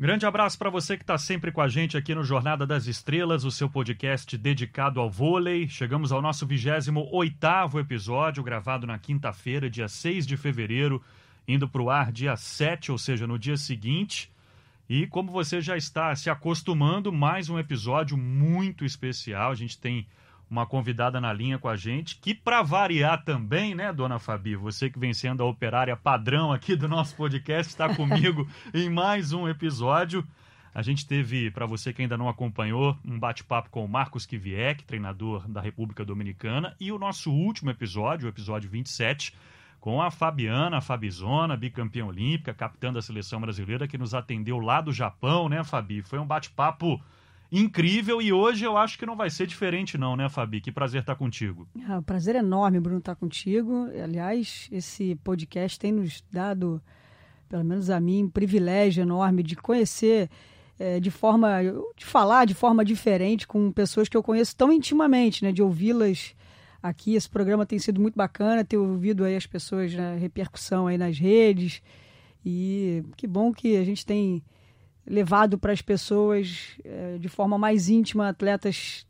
Grande abraço para você que está sempre com a gente aqui no Jornada das Estrelas, o seu podcast dedicado ao vôlei. Chegamos ao nosso 28 episódio, gravado na quinta-feira, dia 6 de fevereiro, indo para o ar dia 7, ou seja, no dia seguinte. E como você já está se acostumando, mais um episódio muito especial. A gente tem uma convidada na linha com a gente, que para variar também, né, dona Fabi, você que vem sendo a operária padrão aqui do nosso podcast, está comigo em mais um episódio. A gente teve, para você que ainda não acompanhou, um bate-papo com o Marcos Kivieck, treinador da República Dominicana, e o nosso último episódio, o episódio 27, com a Fabiana a Fabizona, bicampeã olímpica, capitã da seleção brasileira, que nos atendeu lá do Japão, né, Fabi? Foi um bate-papo incrível e hoje eu acho que não vai ser diferente não, né, Fabi? Que prazer estar contigo. Ah, um prazer enorme, Bruno, estar contigo. Aliás, esse podcast tem nos dado, pelo menos a mim, um privilégio enorme de conhecer é, de forma, de falar de forma diferente com pessoas que eu conheço tão intimamente, né, de ouvi-las aqui. Esse programa tem sido muito bacana, ter ouvido aí as pessoas na repercussão aí nas redes e que bom que a gente tem levado para as pessoas é, de forma mais íntima atletas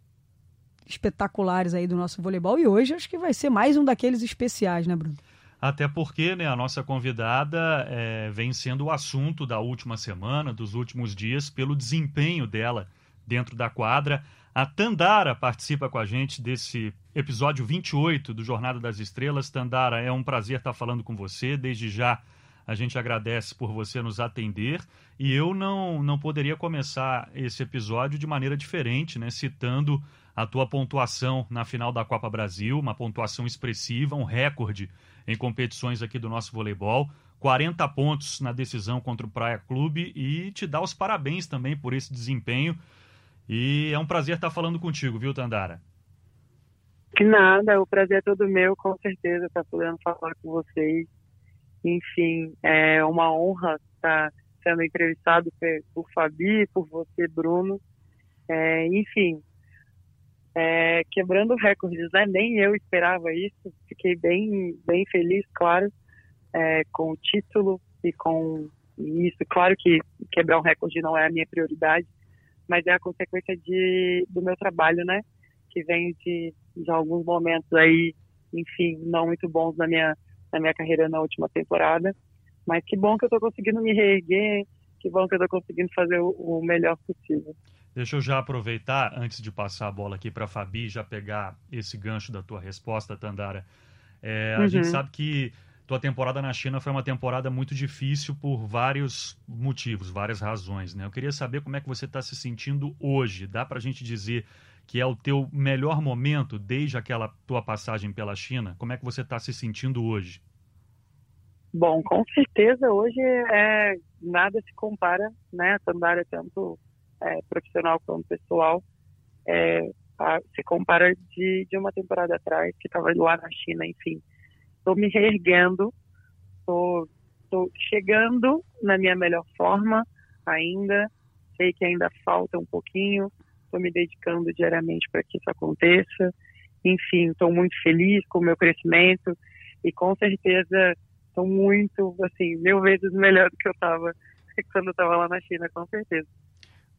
espetaculares aí do nosso voleibol. E hoje acho que vai ser mais um daqueles especiais, né, Bruno? Até porque né, a nossa convidada é, vem sendo o assunto da última semana, dos últimos dias, pelo desempenho dela dentro da quadra. A Tandara participa com a gente desse episódio 28 do Jornada das Estrelas. Tandara, é um prazer estar falando com você. Desde já a gente agradece por você nos atender e eu não, não poderia começar esse episódio de maneira diferente, né? Citando a tua pontuação na final da Copa Brasil, uma pontuação expressiva, um recorde em competições aqui do nosso voleibol. 40 pontos na decisão contra o Praia Clube e te dar os parabéns também por esse desempenho. E é um prazer estar falando contigo, viu, Tandara? Que nada, o prazer é todo meu, com certeza, estar podendo falar com vocês enfim, é uma honra estar sendo entrevistado por, Fabi, por você, Bruno. É, enfim, é, quebrando recordes, né? Nem eu esperava isso. Fiquei bem, bem feliz, claro, é, com o título e com isso. Claro que quebrar um recorde não é a minha prioridade, mas é a consequência de, do meu trabalho, né? Que vem de, de alguns momentos aí, enfim, não muito bons na minha na minha carreira na última temporada. Mas que bom que eu estou conseguindo me reerguer, que bom que eu estou conseguindo fazer o, melhor possível. Deixa eu já aproveitar, antes de passar a bola aqui para a Fabi, já pegar esse gancho da tua resposta, Tandara. É, a uhum. gente sabe que tua temporada na China foi uma temporada muito difícil por vários motivos, várias razões. Né? Eu queria saber como é que você está se sentindo hoje. Dá para a gente dizer que é o teu melhor momento desde aquela tua passagem pela China? Como é que você está se sentindo hoje? Bom, com certeza hoje é, nada se compara, né? A Tandara, tanto é, profissional quanto pessoal, é, a, se compara de, de uma temporada atrás, que estava lá na China, enfim. Estou me reerguendo, estou chegando na minha melhor forma ainda, sei que ainda falta um pouquinho, estou me dedicando diariamente para que isso aconteça. Enfim, estou muito feliz com o meu crescimento e com certeza estou muito, assim, mil vezes melhor do que eu estava quando eu estava lá na China, com certeza.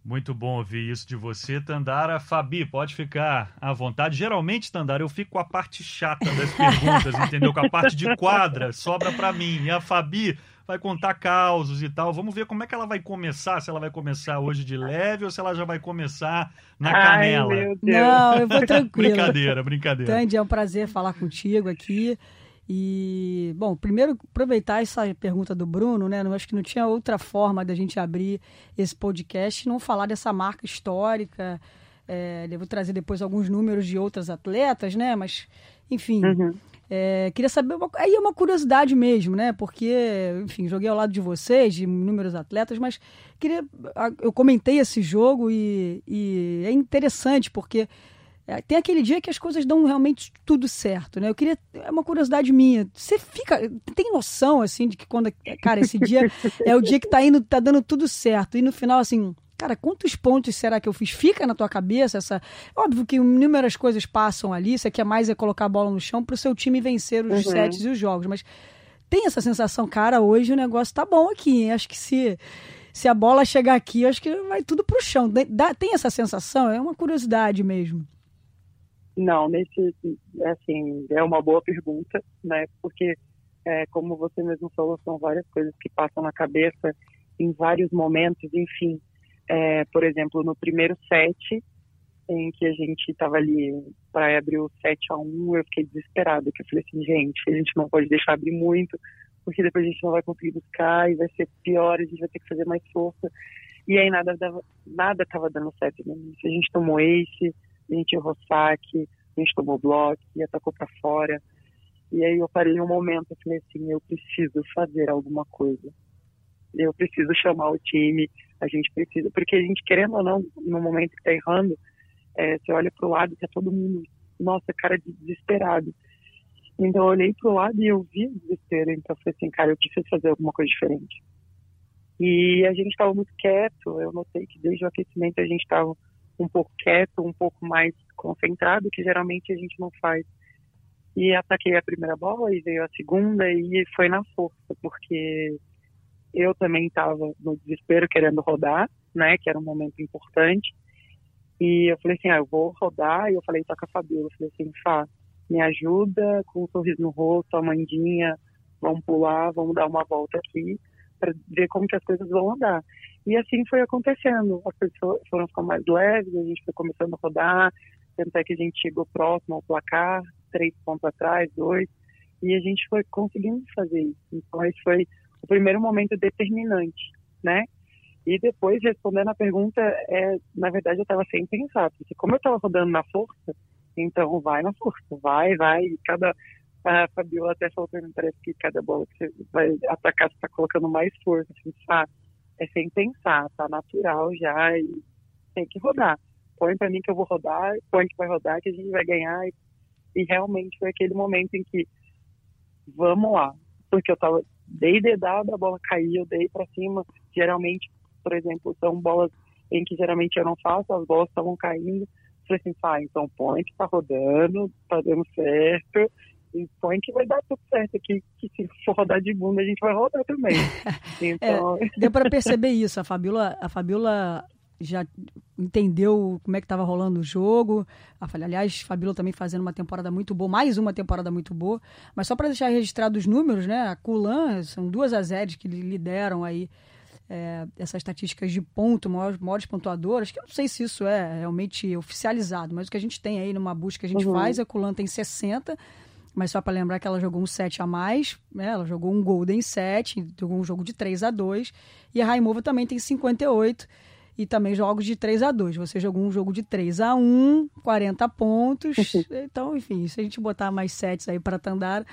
Muito bom ouvir isso de você, Tandara. Fabi, pode ficar à vontade. Geralmente, Tandara, eu fico com a parte chata das perguntas, entendeu? Com a parte de quadra, sobra para mim. E a Fabi vai contar causos e tal. Vamos ver como é que ela vai começar, se ela vai começar hoje de leve ou se ela já vai começar na canela. Ai, Não, eu vou tranquilo. brincadeira, brincadeira. Tandy, é um prazer falar contigo aqui. E, bom, primeiro aproveitar essa pergunta do Bruno, né? Eu acho que não tinha outra forma da gente abrir esse podcast e não falar dessa marca histórica. É, devo trazer depois alguns números de outras atletas, né? Mas, enfim, uhum. é, queria saber. Uma, aí é uma curiosidade mesmo, né? Porque, enfim, joguei ao lado de vocês, de inúmeros atletas, mas queria. Eu comentei esse jogo e, e é interessante porque é, tem aquele dia que as coisas dão realmente tudo certo, né? Eu queria. É uma curiosidade minha. Você fica. Tem noção, assim, de que quando. Cara, esse dia é o dia que tá indo, tá dando tudo certo. E no final, assim. Cara, quantos pontos será que eu fiz? Fica na tua cabeça essa. Óbvio que inúmeras coisas passam ali. Você quer mais é colocar a bola no chão para o seu time vencer os uhum. sets e os jogos. Mas tem essa sensação, cara, hoje o negócio tá bom aqui. Hein? Acho que se se a bola chegar aqui, acho que vai tudo pro chão. Tem essa sensação? É uma curiosidade mesmo. Não, nesse, assim, é uma boa pergunta, né? Porque, é, como você mesmo falou, são várias coisas que passam na cabeça em vários momentos, enfim. É, por exemplo, no primeiro set, em que a gente estava ali para abrir o 7 a 1 eu fiquei desesperada, porque eu falei assim, gente, a gente não pode deixar abrir muito, porque depois a gente não vai conseguir buscar e vai ser pior, a gente vai ter que fazer mais força. E aí nada dava, nada estava dando certo. Né? A gente tomou ace, a gente errou saque, a gente tomou bloco e atacou para fora. E aí eu parei um momento e falei assim, eu preciso fazer alguma coisa. Eu preciso chamar o time, a gente precisa, porque a gente, querendo ou não, no momento que está errando, é, você olha para o lado, tá todo mundo, nossa, cara de desesperado. Então eu olhei para o lado e eu vi o desespero. Então eu falei assim, cara, eu preciso fazer alguma coisa diferente. E a gente estava muito quieto. Eu notei que desde o aquecimento a gente estava um pouco quieto, um pouco mais concentrado, que geralmente a gente não faz. E ataquei a primeira bola e veio a segunda e foi na força, porque eu também estava no desespero querendo rodar, né, que era um momento importante. E eu falei assim, ah, eu vou rodar. E eu falei, toca a Fabiola. Eu falei assim, Fá, me ajuda com um sorriso no rosto, a mandinha, vamos pular, vamos dar uma volta aqui para ver como que as coisas vão andar. E assim foi acontecendo. As pessoas foram ficando mais leves, a gente foi começando a rodar, tanto é que a gente chegou próximo ao placar, três pontos atrás, dois, e a gente foi conseguindo fazer isso. Então esse foi o primeiro momento determinante, né? E depois, respondendo a pergunta, é, na verdade eu estava sem pensar, porque como eu estava rodando na força, então vai na força, vai, vai, cada. A Fabiola até falou mim, parece que cada bola que você vai atacar, você está colocando mais força, assim, sabe? É sem pensar, tá natural já e tem que rodar. Põe para mim que eu vou rodar, põe que vai rodar, que a gente vai ganhar. E, e realmente foi aquele momento em que, vamos lá, porque eu tava, dei dedada, a bola caiu, dei para cima, geralmente por exemplo, são bolas em que geralmente eu não faço, as bolas estavam caindo. Falei assim, ah, então põe que tá rodando, tá dando certo, e põe que vai dar tudo certo aqui, que se for rodar de bunda a gente vai rodar também. Então... É, deu para perceber isso, a Fabiola, a Fabiola já entendeu como é que estava rolando o jogo. Aliás, Fabiola também fazendo uma temporada muito boa, mais uma temporada muito boa. Mas só para deixar registrado os números, né? A Culan são duas azedes que lideram aí é, essas estatísticas de ponto, maiores, maiores pontuadoras, que eu não sei se isso é realmente oficializado, mas o que a gente tem aí numa busca que a gente uhum. faz, a Culan tem 60, mas só para lembrar que ela jogou um 7 a mais, né? ela jogou um Golden 7, jogou um jogo de 3 a 2 e a Raimova também tem 58 e também jogos de 3 a 2 Você jogou um jogo de 3 a 1 40 pontos. então, enfim, se a gente botar mais sets aí para Tandara,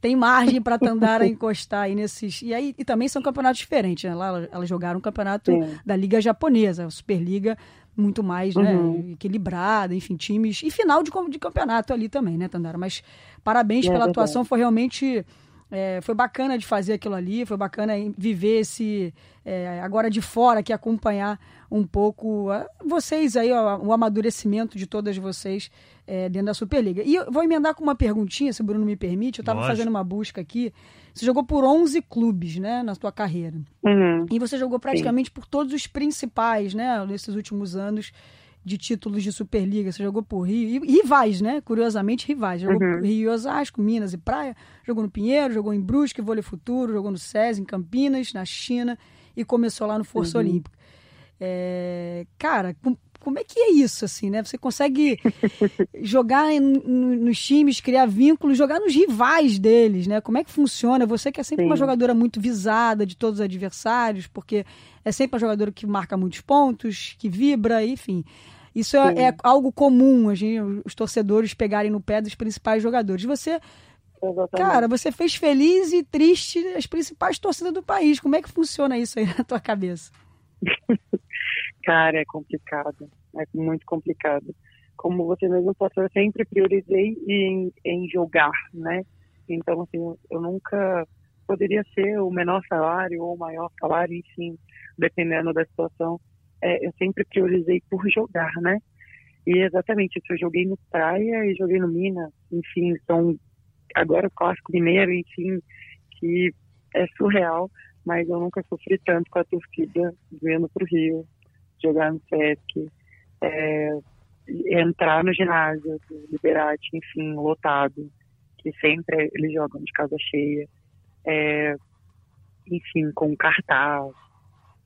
tem margem para Tandara encostar aí nesses. E aí e também são campeonatos diferentes, né? Lá elas jogaram um campeonato Sim. da Liga Japonesa, a Superliga muito mais né, uhum. equilibrada, enfim, times. E final de, de campeonato ali também, né, Tandara? Mas parabéns é pela verdade. atuação, foi realmente. É, foi bacana de fazer aquilo ali, foi bacana viver esse. É, agora de fora, que acompanhar um pouco uh, vocês aí, ó, o amadurecimento de todas vocês é, dentro da Superliga. E eu vou emendar com uma perguntinha, se o Bruno me permite. Eu estava fazendo uma busca aqui. Você jogou por 11 clubes, né, na sua carreira. Uhum. E você jogou praticamente Sim. por todos os principais, né, nesses últimos anos de títulos de Superliga. Você jogou por Rio. E rivais, né? Curiosamente, rivais. Jogou uhum. por Rio e Osasco, Minas e Praia. Jogou no Pinheiro, jogou em Brusque, Vôlei Futuro, jogou no SES, em Campinas, na China. E começou lá no Força uhum. Olímpica. É, cara, como é que é isso, assim, né? Você consegue jogar em, nos times, criar vínculos, jogar nos rivais deles, né? Como é que funciona? Você que é sempre Sim. uma jogadora muito visada de todos os adversários, porque é sempre uma jogadora que marca muitos pontos, que vibra, enfim. Isso é, é, algo comum, a gente, os torcedores pegarem no pé dos principais jogadores. Você, Exatamente. cara, você fez feliz e triste as principais torcidas do país. Como é que funciona isso aí na tua cabeça? Cara, é complicado. É muito complicado. Como você mesmo falou, eu sempre priorizei em, em jogar, né? Então, assim, eu nunca poderia ser o menor salário ou o maior salário, enfim, dependendo da situação. É, eu sempre priorizei por jogar, né? E exatamente isso, eu joguei no Praia e joguei no Minas, enfim, são agora o Clássico Mineiro, enfim, que é surreal mas eu nunca sofri tanto com a torcida vindo para o Rio, jogar no Sesc, é, entrar no ginásio do Liberati, enfim, lotado, que sempre eles jogam de casa cheia, é, enfim, com cartaz.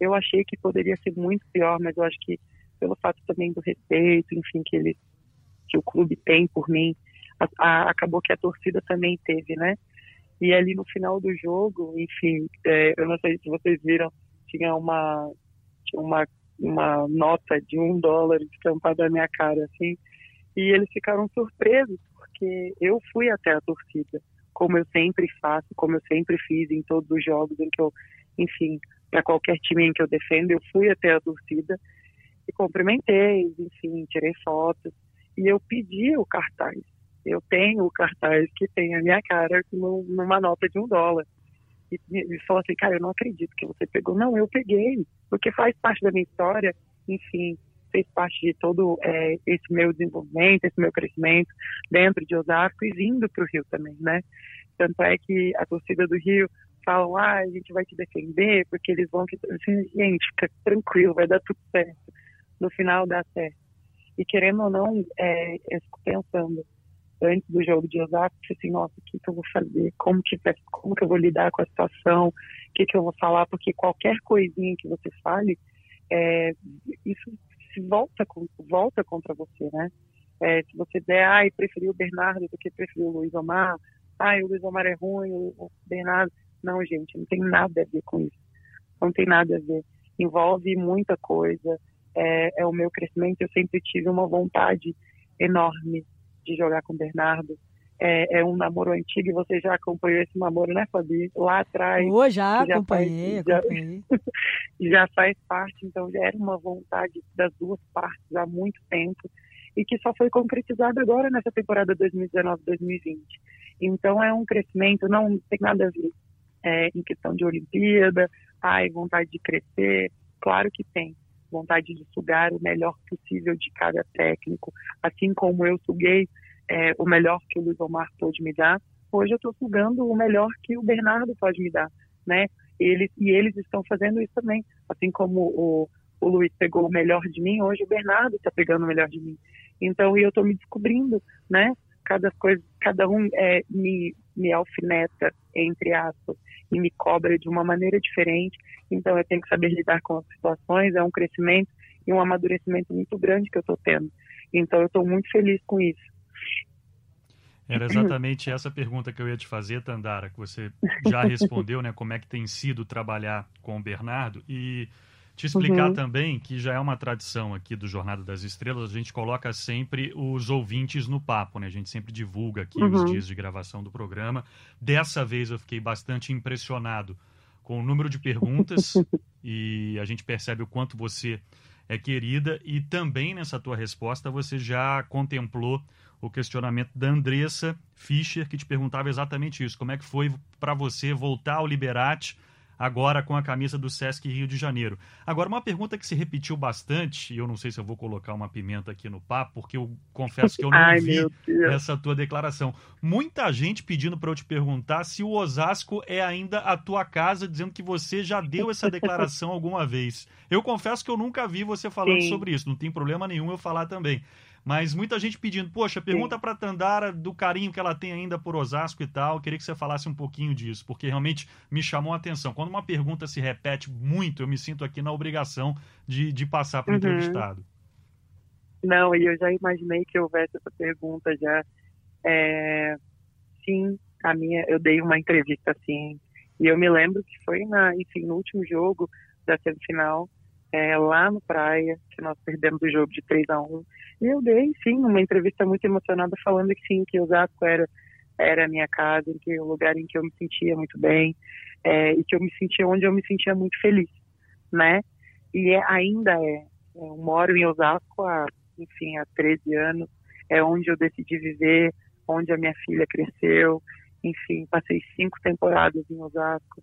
Eu achei que poderia ser muito pior, mas eu acho que pelo fato também do respeito, enfim, que ele, que o clube tem por mim, a, a, acabou que a torcida também teve, né? E ali no final do jogo, enfim, é, eu não sei se vocês viram, tinha uma, tinha uma, uma nota de um dólar estampada na minha cara, assim, e eles ficaram surpresos, porque eu fui até a torcida, como eu sempre faço, como eu sempre fiz em todos os jogos em que eu, enfim, para qualquer time em que eu defendo, eu fui até a torcida e cumprimentei, enfim, tirei fotos, e eu pedi o cartaz eu tenho o cartaz que tem a minha cara numa nota de um dólar. E ele falou assim, cara, eu não acredito que você pegou. Não, eu peguei, porque faz parte da minha história, enfim, fez parte de todo é, esse meu desenvolvimento, esse meu crescimento dentro de Osasco e vindo para o Rio também, né? Tanto é que a torcida do Rio falam, ah, a gente vai te defender, porque eles vão... Assim, gente, fica tranquilo, vai dar tudo certo. No final dá certo. E querendo ou não, é, eu fico pensando, antes do jogo de Osasco, assim, nossa, o que, que eu vou fazer? Como que, como que eu vou lidar com a situação? O que, que eu vou falar? Porque qualquer coisinha que você fale, é, isso se volta, volta contra você, né? É, se você der, ai, preferi o Bernardo do que preferi o Luiz Omar, ai, o Luiz Omar é ruim, o Bernardo... Não, gente, não tem nada a ver com isso. Não tem nada a ver. Envolve muita coisa, é, é o meu crescimento, eu sempre tive uma vontade enorme de jogar com o Bernardo. É, é, um namoro antigo e você já acompanhou esse namoro, né, Fabi? Lá atrás. Oh, já, já acompanhei, faz, acompanhei. Já, já faz parte, então já era uma vontade das duas partes há muito tempo e que só foi concretizada agora nessa temporada 2019-2020. Então é um crescimento, não tem nada a ver é, em questão de Olimpíada, ai, vontade de crescer, claro que tem vontade de sugar o melhor possível de cada técnico, assim como eu suguei é, o melhor que o Luiz Omar pode me dar, hoje eu estou sugando o melhor que o Bernardo pode me dar, né? Eles, e eles estão fazendo isso também, assim como o, o Luiz pegou o melhor de mim, hoje o Bernardo está pegando o melhor de mim. Então, eu estou me descobrindo, né? Cada coisa, cada um é, me, me alfineta, entre aspas, e me cobra de uma maneira diferente. Então eu tenho que saber lidar com as situações, é um crescimento e um amadurecimento muito grande que eu estou tendo. Então eu estou muito feliz com isso. Era exatamente essa pergunta que eu ia te fazer, Tandara, que você já respondeu, né? Como é que tem sido trabalhar com o Bernardo e te explicar uhum. também que já é uma tradição aqui do Jornada das Estrelas, a gente coloca sempre os ouvintes no papo, né? A gente sempre divulga aqui uhum. os dias de gravação do programa. Dessa vez eu fiquei bastante impressionado com o número de perguntas e a gente percebe o quanto você é querida e também nessa tua resposta você já contemplou o questionamento da Andressa Fischer que te perguntava exatamente isso, como é que foi para você voltar ao Liberate agora com a camisa do Sesc Rio de Janeiro. Agora, uma pergunta que se repetiu bastante, e eu não sei se eu vou colocar uma pimenta aqui no papo, porque eu confesso que eu não Ai, vi essa tua declaração. Muita gente pedindo para eu te perguntar se o Osasco é ainda a tua casa, dizendo que você já deu essa declaração alguma vez. Eu confesso que eu nunca vi você falando Sim. sobre isso, não tem problema nenhum eu falar também. Mas muita gente pedindo, poxa, pergunta para Tandara do carinho que ela tem ainda por Osasco e tal. Queria que você falasse um pouquinho disso, porque realmente me chamou a atenção. Quando uma pergunta se repete muito, eu me sinto aqui na obrigação de, de passar para o uhum. entrevistado. Não, e eu já imaginei que houvesse essa pergunta já. É, sim, a minha, eu dei uma entrevista assim, e eu me lembro que foi na, enfim, no último jogo da semifinal, é, lá no Praia, que nós perdemos o jogo de 3 a 1 E eu dei, sim, uma entrevista muito emocionada falando que sim, que o Osasco era, era a minha casa, que o lugar em que eu me sentia muito bem, é, e que eu me sentia onde eu me sentia muito feliz, né? E é, ainda é. Eu moro em Osasco há, enfim, há 13 anos, é onde eu decidi viver, onde a minha filha cresceu, enfim, passei cinco temporadas em Osasco,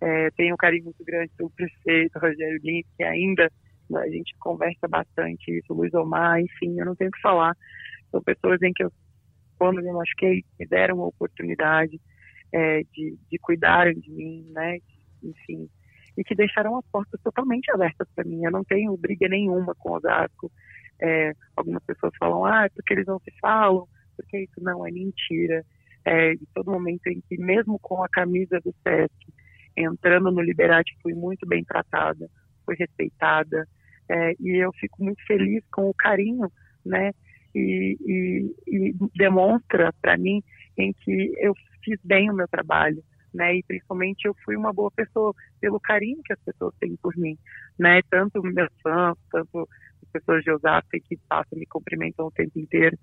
é, tenho um carinho muito grande pelo prefeito Rogério Lins, que ainda a gente conversa bastante isso, Luiz Omar, enfim, eu não tenho o que falar. São pessoas em que eu, quando me machuquei, me deram uma oportunidade é, de, de cuidar de mim, né? enfim, e que deixaram as portas totalmente abertas para mim. Eu não tenho briga nenhuma com o Osasco. É, algumas pessoas falam, ah, é porque eles não se falam, porque isso não é mentira. É, em todo momento em que, mesmo com a camisa do SESC, entrando no Liberate, fui muito bem tratada, fui respeitada, é, e eu fico muito feliz com o carinho, né, e, e, e demonstra para mim em que eu fiz bem o meu trabalho, né? E principalmente eu fui uma boa pessoa pelo carinho que as pessoas têm por mim, né? Tanto meus fãs, tanto as pessoas de Osasco que passam me cumprimentam o tempo inteiro.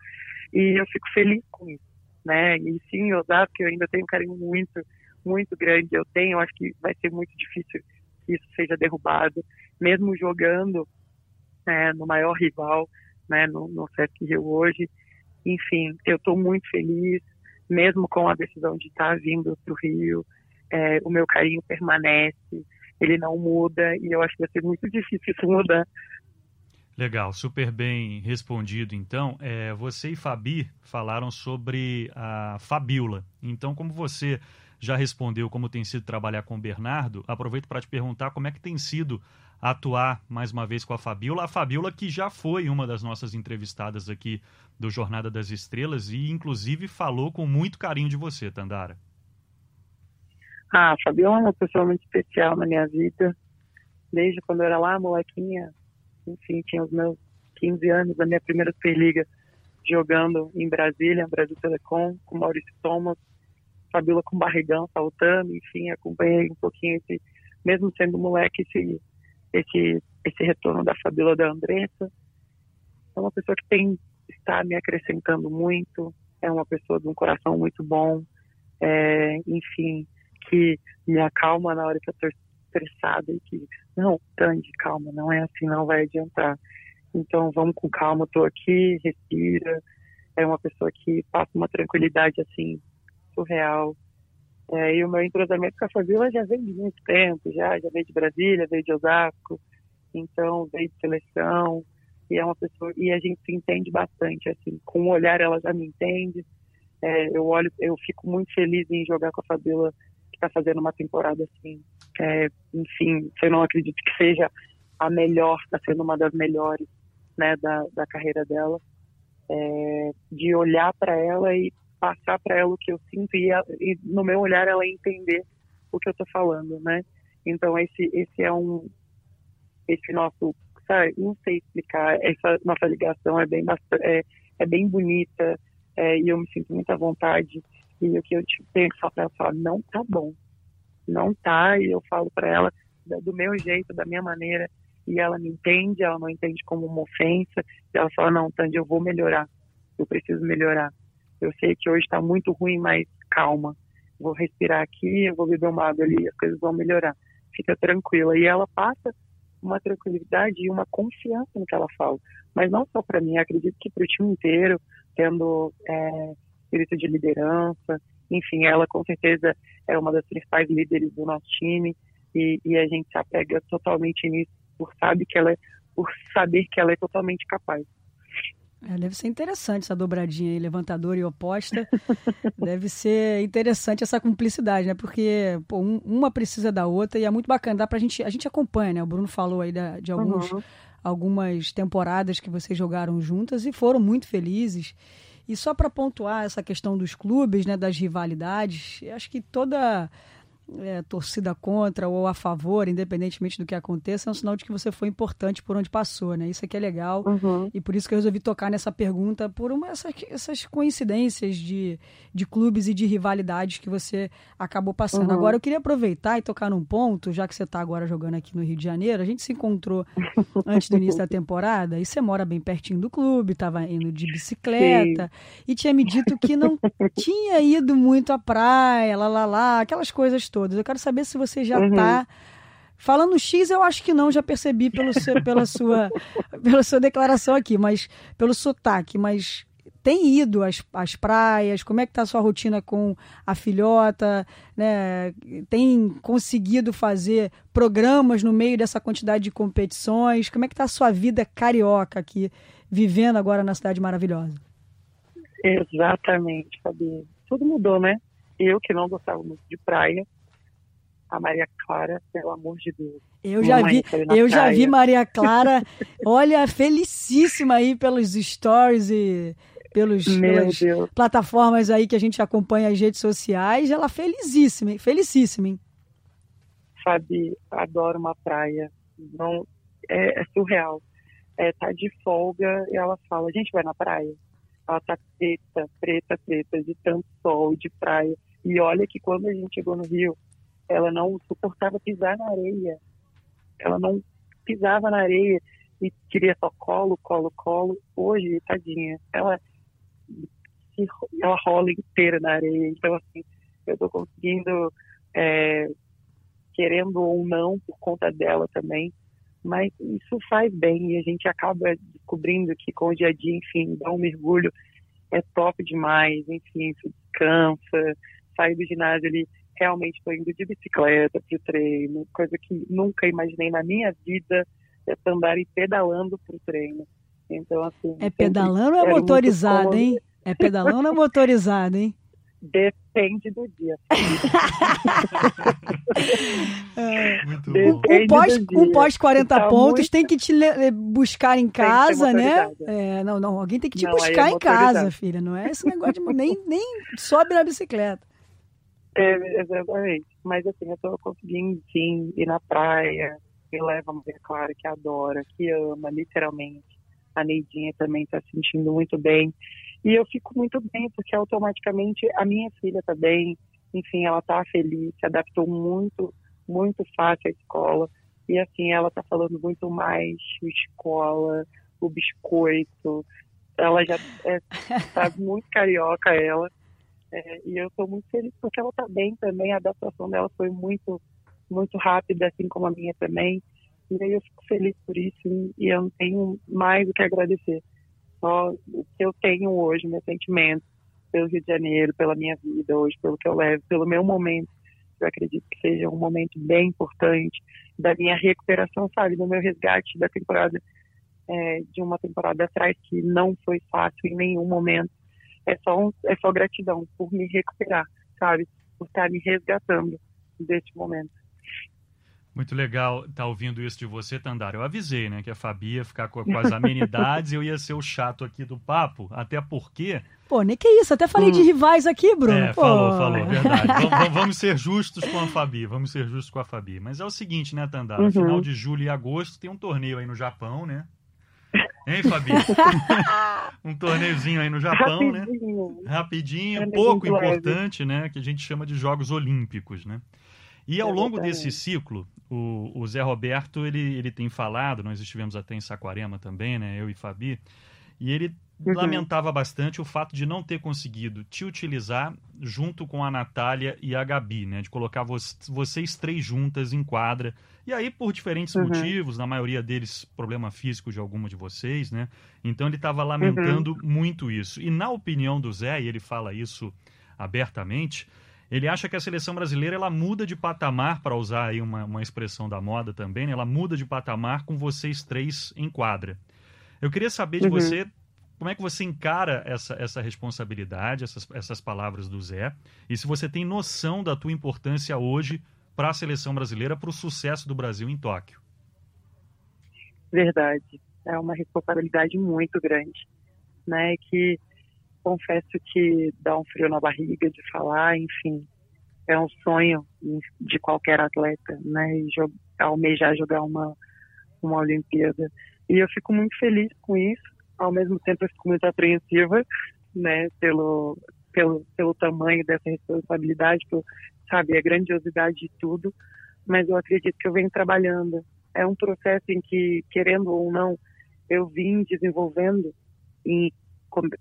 E eu fico feliz com isso, né? E sim, Osasco eu ainda tenho um carinho muito, muito grande. Eu tenho, acho que vai ser muito difícil que isso seja derrubado, mesmo jogando né, no maior rival, né? No, no Sesc Rio hoje. Enfim, eu estou muito feliz mesmo com a decisão de estar vindo para o Rio, é, o meu carinho permanece, ele não muda e eu acho que vai ser muito difícil isso mudar. Legal, super bem respondido. Então, é, você e Fabi falaram sobre a Fabiola. Então, como você já respondeu como tem sido trabalhar com o Bernardo, aproveito para te perguntar como é que tem sido atuar mais uma vez com a Fabiola. A Fabiola que já foi uma das nossas entrevistadas aqui do Jornada das Estrelas e inclusive falou com muito carinho de você, Tandara. Ah, a Fabiola é uma pessoa muito especial na minha vida. Desde quando eu era lá, molequinha, enfim, tinha os meus 15 anos, da minha primeira Superliga, jogando em Brasília, Brasil Telecom, com Maurício Thomas, Fabiola com barrigão, saltando, enfim, acompanhei um pouquinho esse, mesmo sendo moleque, esse esse, esse retorno da Fabíola da Andressa. É uma pessoa que tem está me acrescentando muito, é uma pessoa de um coração muito bom, é, enfim, que me acalma na hora que eu estou estressada e que, não, Tandy, calma, não é assim, não vai adiantar. Então, vamos com calma, estou aqui, respira. É uma pessoa que passa uma tranquilidade, assim, surreal. É, e o meu entrosamento com a Fabiola já vem de muito tempo, já, já veio de Brasília, veio de Osasco, então veio de seleção, e é uma pessoa, e a gente se entende bastante, assim, com o olhar ela já me entende, é, eu olho, eu fico muito feliz em jogar com a Fabiola, que está fazendo uma temporada assim, é, enfim, eu não acredito que seja a melhor, está sendo uma das melhores, né, da, da carreira dela, é, de olhar para ela e passar para ela o que eu sinto e, e, no meu olhar ela entender o que eu estou falando, né? Então esse esse é um esse nosso, sabe, não sei explicar, essa nossa ligação é bem é, é bem bonita é, e eu me sinto muito à vontade e o que eu tenho que falar para ela falar não tá bom, não tá e eu falo para ela do meu jeito, da minha maneira e ela me entende, ela não entende como uma ofensa, e ela fala não, Tandy, eu vou melhorar, eu preciso melhorar eu sei que hoje está muito ruim, mas calma. Vou respirar aqui, eu vou beber uma água ali, as coisas vão melhorar. Fica tranquila. E ela passa uma tranquilidade e uma confiança no que ela fala. Mas não só para mim, acredito que para o time inteiro, tendo é, espírito de liderança. Enfim, ela com certeza é uma das principais líderes do nosso time e, e a gente se apega totalmente nisso por sabe que ela é, por saber que ela é totalmente capaz. É, deve ser interessante essa dobradinha aí, levantador e oposta. deve ser interessante essa cumplicidade, né? Porque pô, um, uma precisa da outra e é muito bacana. Dá pra gente, a gente acompanha, né? O Bruno falou aí da, de alguns, uhum. algumas temporadas que vocês jogaram juntas e foram muito felizes. E só para pontuar essa questão dos clubes, né, das rivalidades, acho que toda é, torcida contra ou a favor, independentemente do que aconteça, é um sinal de que você foi importante por onde passou, né? Isso aqui é legal. Uhum. E por isso que eu resolvi tocar nessa pergunta, por uma, essas, essas coincidências de, de clubes e de rivalidades que você acabou passando. Uhum. Agora, eu queria aproveitar e tocar num ponto, já que você está agora jogando aqui no Rio de Janeiro, a gente se encontrou antes do início da temporada e você mora bem pertinho do clube, estava indo de bicicleta Sim. e tinha me dito que não tinha ido muito à praia, lá, lá, lá, aquelas coisas todas todas. Eu quero saber se você já está. Uhum. Falando X, eu acho que não, já percebi pelo seu, pela, sua, pela sua declaração aqui, mas pelo sotaque, mas tem ido às, às praias? Como é que está a sua rotina com a filhota? Né? Tem conseguido fazer programas no meio dessa quantidade de competições? Como é que está a sua vida carioca aqui, vivendo agora na cidade maravilhosa? Exatamente, Fabi. Tudo mudou, né? Eu que não gostava muito de praia, a Maria Clara, pelo amor de Deus. Eu já vi, eu já vi Maria Clara, olha, felicíssima aí pelos stories e pelos, pelas Deus. plataformas aí que a gente acompanha as redes sociais. Ela felicíssima, hein? felicíssima, hein? Fabi, adoro uma praia. Não, é, é surreal. É, tá de folga e ela fala, a gente vai na praia. Ela tá preta, preta, preta, de tanto sol, de praia. E olha que quando a gente chegou no Rio, ela não suportava pisar na areia. Ela não pisava na areia e queria só colo, colo, colo. Hoje, tadinha, ela ela rola inteira na areia. Então, assim, eu estou conseguindo, é, querendo ou não, por conta dela também, mas isso faz bem e a gente acaba descobrindo que com o dia a dia, enfim, dar um mergulho é top demais, enfim, descansa, sai do ginásio ali, realmente estou indo de bicicleta para o treino, coisa que nunca imaginei na minha vida, é andar e pedalando para o treino. Então, assim. É pedalando ou é motorizado, hein? É pedalando ou é motorizado, hein? Depende do dia. é, um pós, um pós 40 tá pontos muito... tem que te buscar em casa, né? É, não, não, alguém tem que te não, buscar é em casa, filha. Não é esse negócio de nem, nem sobe na bicicleta. É, exatamente. Mas assim, eu tô conseguindo sim ir na praia. Eu levo a Maria Clara, que adora, que ama, literalmente a Neidinha também está se sentindo muito bem. E eu fico muito bem, porque automaticamente a minha filha está bem, enfim, ela está feliz, se adaptou muito, muito fácil à escola. E assim, ela está falando muito mais escola, o biscoito. Ela já é, tá muito carioca, ela. É, e eu estou muito feliz porque ela está bem também. A adaptação dela foi muito, muito rápida, assim como a minha também. E aí eu fico feliz por isso e eu não tenho mais o que agradecer. Só o que eu tenho hoje, meu sentimento pelo Rio de Janeiro, pela minha vida hoje, pelo que eu levo, pelo meu momento. Eu acredito que seja um momento bem importante da minha recuperação, sabe, do meu resgate da temporada, é, de uma temporada atrás que não foi fácil em nenhum momento. É só, um, é só gratidão por me recuperar, sabe, por estar me resgatando deste momento. Muito legal estar tá ouvindo isso de você, Tandara. Eu avisei, né, que a Fabi ia ficar com, com as amenidades e eu ia ser o chato aqui do papo, até porque... Pô, nem que isso, até falei hum. de rivais aqui, Bruno. É, Pô. falou, falou, verdade. vamos, vamos, ser justos com a Fabi, vamos ser justos com a Fabi. Mas é o seguinte, né, Tandara, uhum. final de julho e agosto tem um torneio aí no Japão, né? Hein, Fabi? um torneiozinho aí no Japão, né? Rapidinho. né? Rapidinho, é pouco importante, né? Que a gente chama de Jogos Olímpicos, né? E ao longo desse ciclo, o, o, Zé Roberto ele, ele tem falado, nós estivemos até em Saquarema também, né, eu e Fabi, e ele uhum. lamentava bastante o fato de não ter conseguido te utilizar junto com a Natália e a Gabi, né, de colocar vo vocês três juntas em quadra. E aí, por diferentes uhum. motivos, na maioria deles, problema físico de alguma de vocês, né? Então ele estava lamentando uhum. muito isso. E na opinião do Zé, e ele fala isso abertamente, ele acha que a seleção brasileira ela muda de patamar, para usar aí uma, uma expressão da moda também, né? ela muda de patamar com vocês três em quadra. Eu queria saber de uhum. você como é que você encara essa, essa responsabilidade, essas, essas palavras do Zé, e se você tem noção da tua importância hoje para a seleção brasileira, para o sucesso do Brasil em Tóquio. Verdade. É uma responsabilidade muito grande, né? Que confesso que dá um frio na barriga de falar, enfim, é um sonho de qualquer atleta, né? Almejar jogar uma, uma Olimpíada. E eu fico muito feliz com isso, ao mesmo tempo eu fico muito apreensiva, né? Pelo, pelo, pelo tamanho dessa responsabilidade, por, sabe, a grandiosidade de tudo, mas eu acredito que eu venho trabalhando. É um processo em que, querendo ou não, eu vim desenvolvendo em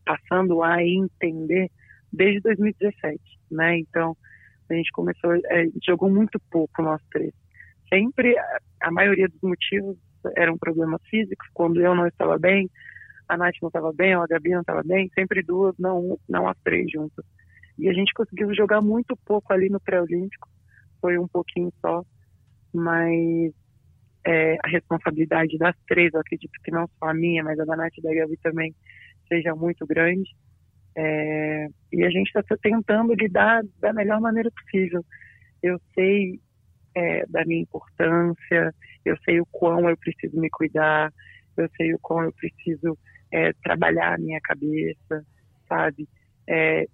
passando a entender desde 2017, né? Então, a gente começou, é, jogou muito pouco nós três. Sempre, a maioria dos motivos eram problemas físicos, quando eu não estava bem, a Nath não estava bem, a Gabi não estava bem, sempre duas, não, não as três juntas. E a gente conseguiu jogar muito pouco ali no pré-olímpico, foi um pouquinho só, mas é, a responsabilidade das três, eu acredito que não só a minha, mas a da Nath e da Gabi também, seja muito grande. É, e a gente está tentando lidar da melhor maneira possível. Eu sei é, da minha importância, eu sei o quão eu preciso me cuidar, eu sei o quão eu preciso é, trabalhar a minha cabeça, sabe? É,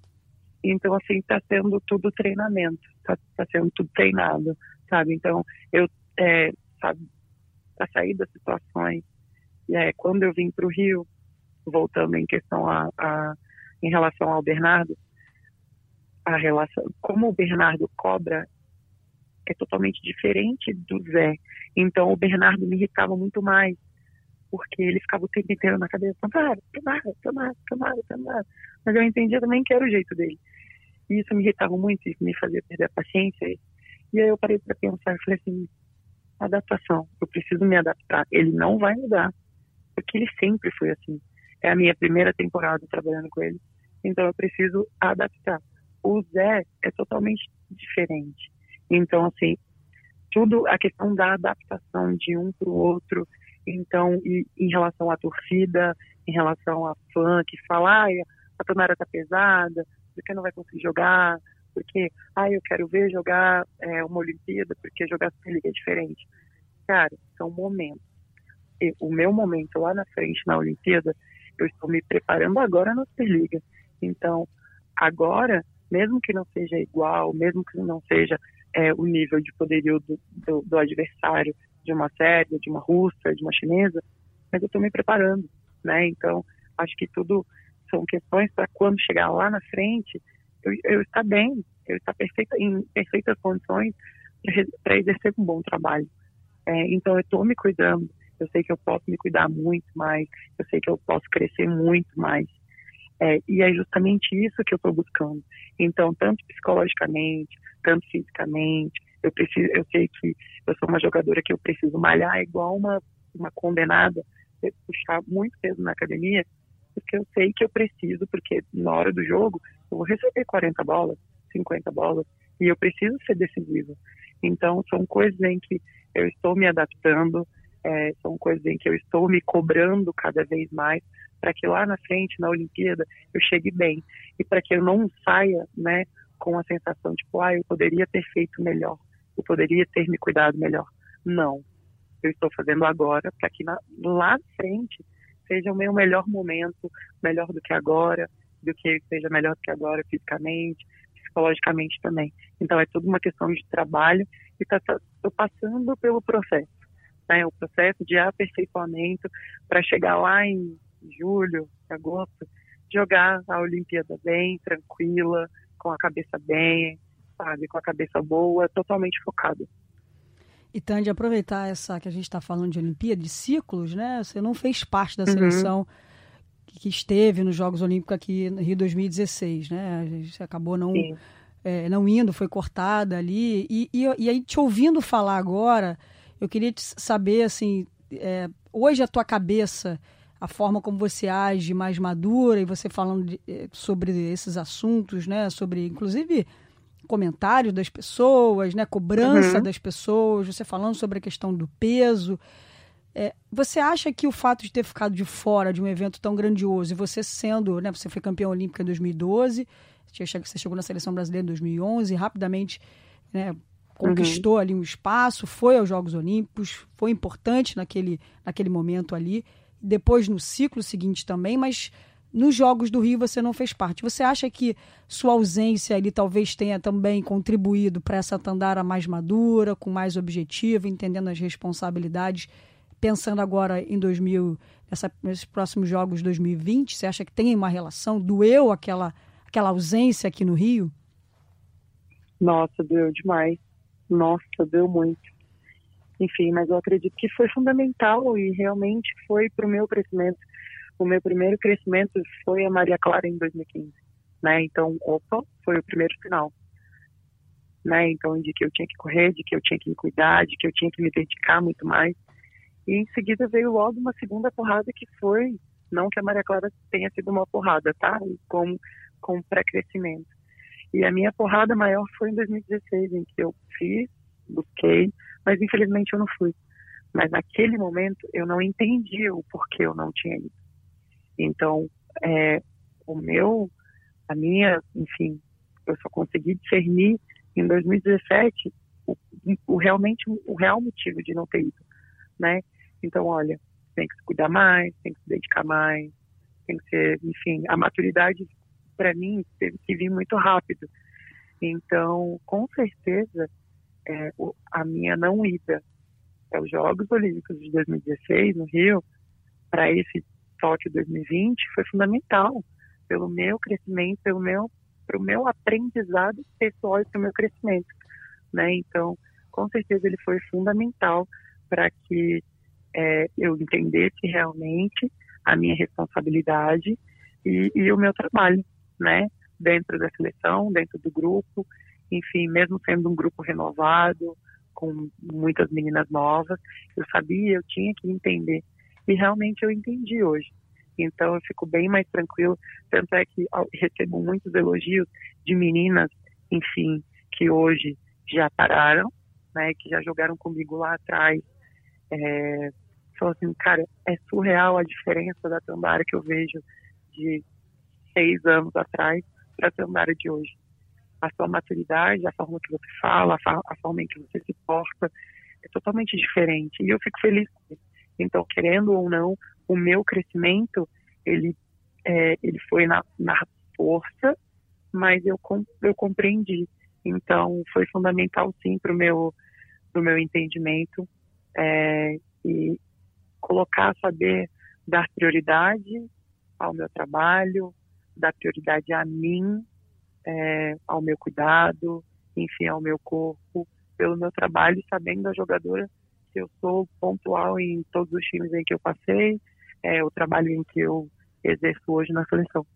então, assim, está sendo tudo treinamento, está tá sendo tudo treinado, sabe? Então, eu, é, sabe, para sair das situações, é, quando eu vim para o Rio, voltando em questão a, a, em relação ao Bernardo, a relação, como o Bernardo cobra é totalmente diferente do Zé. Então, o Bernardo me irritava muito mais, porque ele ficava o tempo inteiro na cabeça, para, para, para, para, para, mas eu entendia também que era o jeito dele. E isso me irritava muito, isso me fazia perder a paciência. E aí eu parei para pensar e falei assim, adaptação, eu preciso me adaptar. Ele não vai mudar, porque ele sempre foi assim. É a minha primeira temporada trabalhando com ele, então eu preciso adaptar. O Zé é totalmente diferente. Então, assim, tudo a questão da adaptação de um para o outro. Então, e, em relação à torcida, em relação a fã que fala, ah, a tonara tá pesada, porque não vai conseguir jogar, porque, ah, eu quero ver jogar é, uma Olimpíada, porque jogar Superliga é diferente. Cara, são momentos. O meu momento lá na frente na Olimpíada, eu estou me preparando agora na Superliga. Então, agora, mesmo que não seja igual, mesmo que não seja é, o nível de poderio do, do, do adversário, de uma sérvia, de uma russa, de uma chinesa, mas eu estou me preparando, né? Então, acho que tudo são questões para quando chegar lá na frente, eu, eu estar bem, eu estar perfeita, em perfeitas condições para exercer um bom trabalho. É, então, eu estou me cuidando, eu sei que eu posso me cuidar muito mais, eu sei que eu posso crescer muito mais. É, e é justamente isso que eu estou buscando. Então, tanto psicologicamente, tanto fisicamente, eu preciso, eu sei que eu sou uma jogadora que eu preciso malhar igual uma uma condenada, puxar muito peso na academia, porque eu sei que eu preciso, porque na hora do jogo eu vou receber 40 bolas, 50 bolas, e eu preciso ser decisiva. Então, são coisas em que eu estou me adaptando, é, são coisas em que eu estou me cobrando cada vez mais para que lá na frente, na Olimpíada, eu chegue bem e para que eu não saia, né, com a sensação de, tipo, ah, eu poderia ter feito melhor, eu poderia ter me cuidado melhor. Não, eu estou fazendo agora para que na, lá na frente seja o meu melhor momento, melhor do que agora, do que seja melhor do que agora fisicamente, psicologicamente também. Então é tudo uma questão de trabalho e tá, tá passando pelo processo, né? O processo de aperfeiçoamento para chegar lá em julho, agosto, jogar a Olimpíada bem, tranquila, com a cabeça bem, sabe, com a cabeça boa, totalmente focada. E Tandy, aproveitar essa que a gente está falando de Olimpíada, de ciclos, né? Você não fez parte da uhum. seleção uhum. que esteve nos Jogos Olímpicos aqui no Rio 2016, né? A gente acabou não, é, não indo, foi cortada ali. E, e, e, aí, te ouvindo falar agora, eu queria saber, assim, é, hoje a tua cabeça, a forma como você age mais madura e você falando de, é, sobre esses assuntos, né? Sobre, inclusive comentários das pessoas, né? Cobrança uhum. das pessoas, você falando sobre a questão do peso. É, você acha que o fato de ter ficado de fora de um evento tão grandioso e você sendo, né? Você foi campeão olímpica em 2012, você chegou na seleção brasileira em 2011, rapidamente, né? Conquistou uhum. ali um espaço, foi aos Jogos Olímpicos, foi importante naquele, naquele momento ali. Depois no ciclo seguinte também, mas nos Jogos do Rio você não fez parte. Você acha que sua ausência ali talvez tenha também contribuído para essa Tandara mais madura, com mais objetivo, entendendo as responsabilidades? Pensando agora em 2000, nessa, nesses próximos Jogos de 2020, você acha que tem uma relação? Doeu aquela, aquela ausência aqui no Rio? Nossa, doeu demais. Nossa, doeu muito. Enfim, mas eu acredito que foi fundamental e realmente foi para o meu crescimento o meu primeiro crescimento foi a Maria Clara em 2015, né? Então, opa, foi o primeiro sinal, né? Então, de que eu tinha que correr, de que eu tinha que me cuidar, de que eu tinha que me dedicar muito mais. E em seguida veio logo uma segunda porrada que foi, não que a Maria Clara tenha sido uma porrada, tá? Com, com pré-crescimento. E a minha porrada maior foi em 2016, em que eu fiz, busquei, mas infelizmente eu não fui. Mas naquele momento eu não entendia o porquê eu não tinha ido. Então, é, o meu, a minha, enfim, eu só consegui discernir em 2017 o o realmente o real motivo de não ter ido, né? Então, olha, tem que se cuidar mais, tem que se dedicar mais, tem que ser, enfim, a maturidade para mim teve que vir muito rápido. Então, com certeza, é, a minha não ida aos Jogos Olímpicos de 2016 no Rio para esse Tóquio 2020 foi fundamental pelo meu crescimento, pelo meu para o meu aprendizado pessoal e para o meu crescimento, né? Então, com certeza ele foi fundamental para que é, eu entendesse realmente a minha responsabilidade e, e, o meu trabalho, né? Dentro da seleção, dentro do grupo, enfim, mesmo sendo um grupo renovado, com muitas meninas novas, eu sabia, eu tinha que entender. E realmente eu entendi hoje. Então eu fico bem mais tranquilo. Tanto é que recebo muitos elogios de meninas, enfim, que hoje já pararam, né, que já jogaram comigo lá atrás. É, falou assim, cara, é surreal a diferença da Tambara que eu vejo de seis anos atrás para a Tambara de hoje. A sua maturidade, a forma que você fala, a, forma em que você se porta, é totalmente diferente. E eu fico feliz com isso. Então, querendo ou não, o meu crescimento, ele, é, ele foi na, na força, mas eu, eu compreendi. Então, foi fundamental, sim, para o meu, meu entendimento. É, e colocar, saber dar prioridade ao meu trabalho, dar prioridade a mim, é, ao meu cuidado, enfim, ao meu corpo, pelo meu trabalho, sabendo a jogadora eu sou pontual em todos os times em que eu passei, é, o trabalho em que eu exerço hoje na seleção.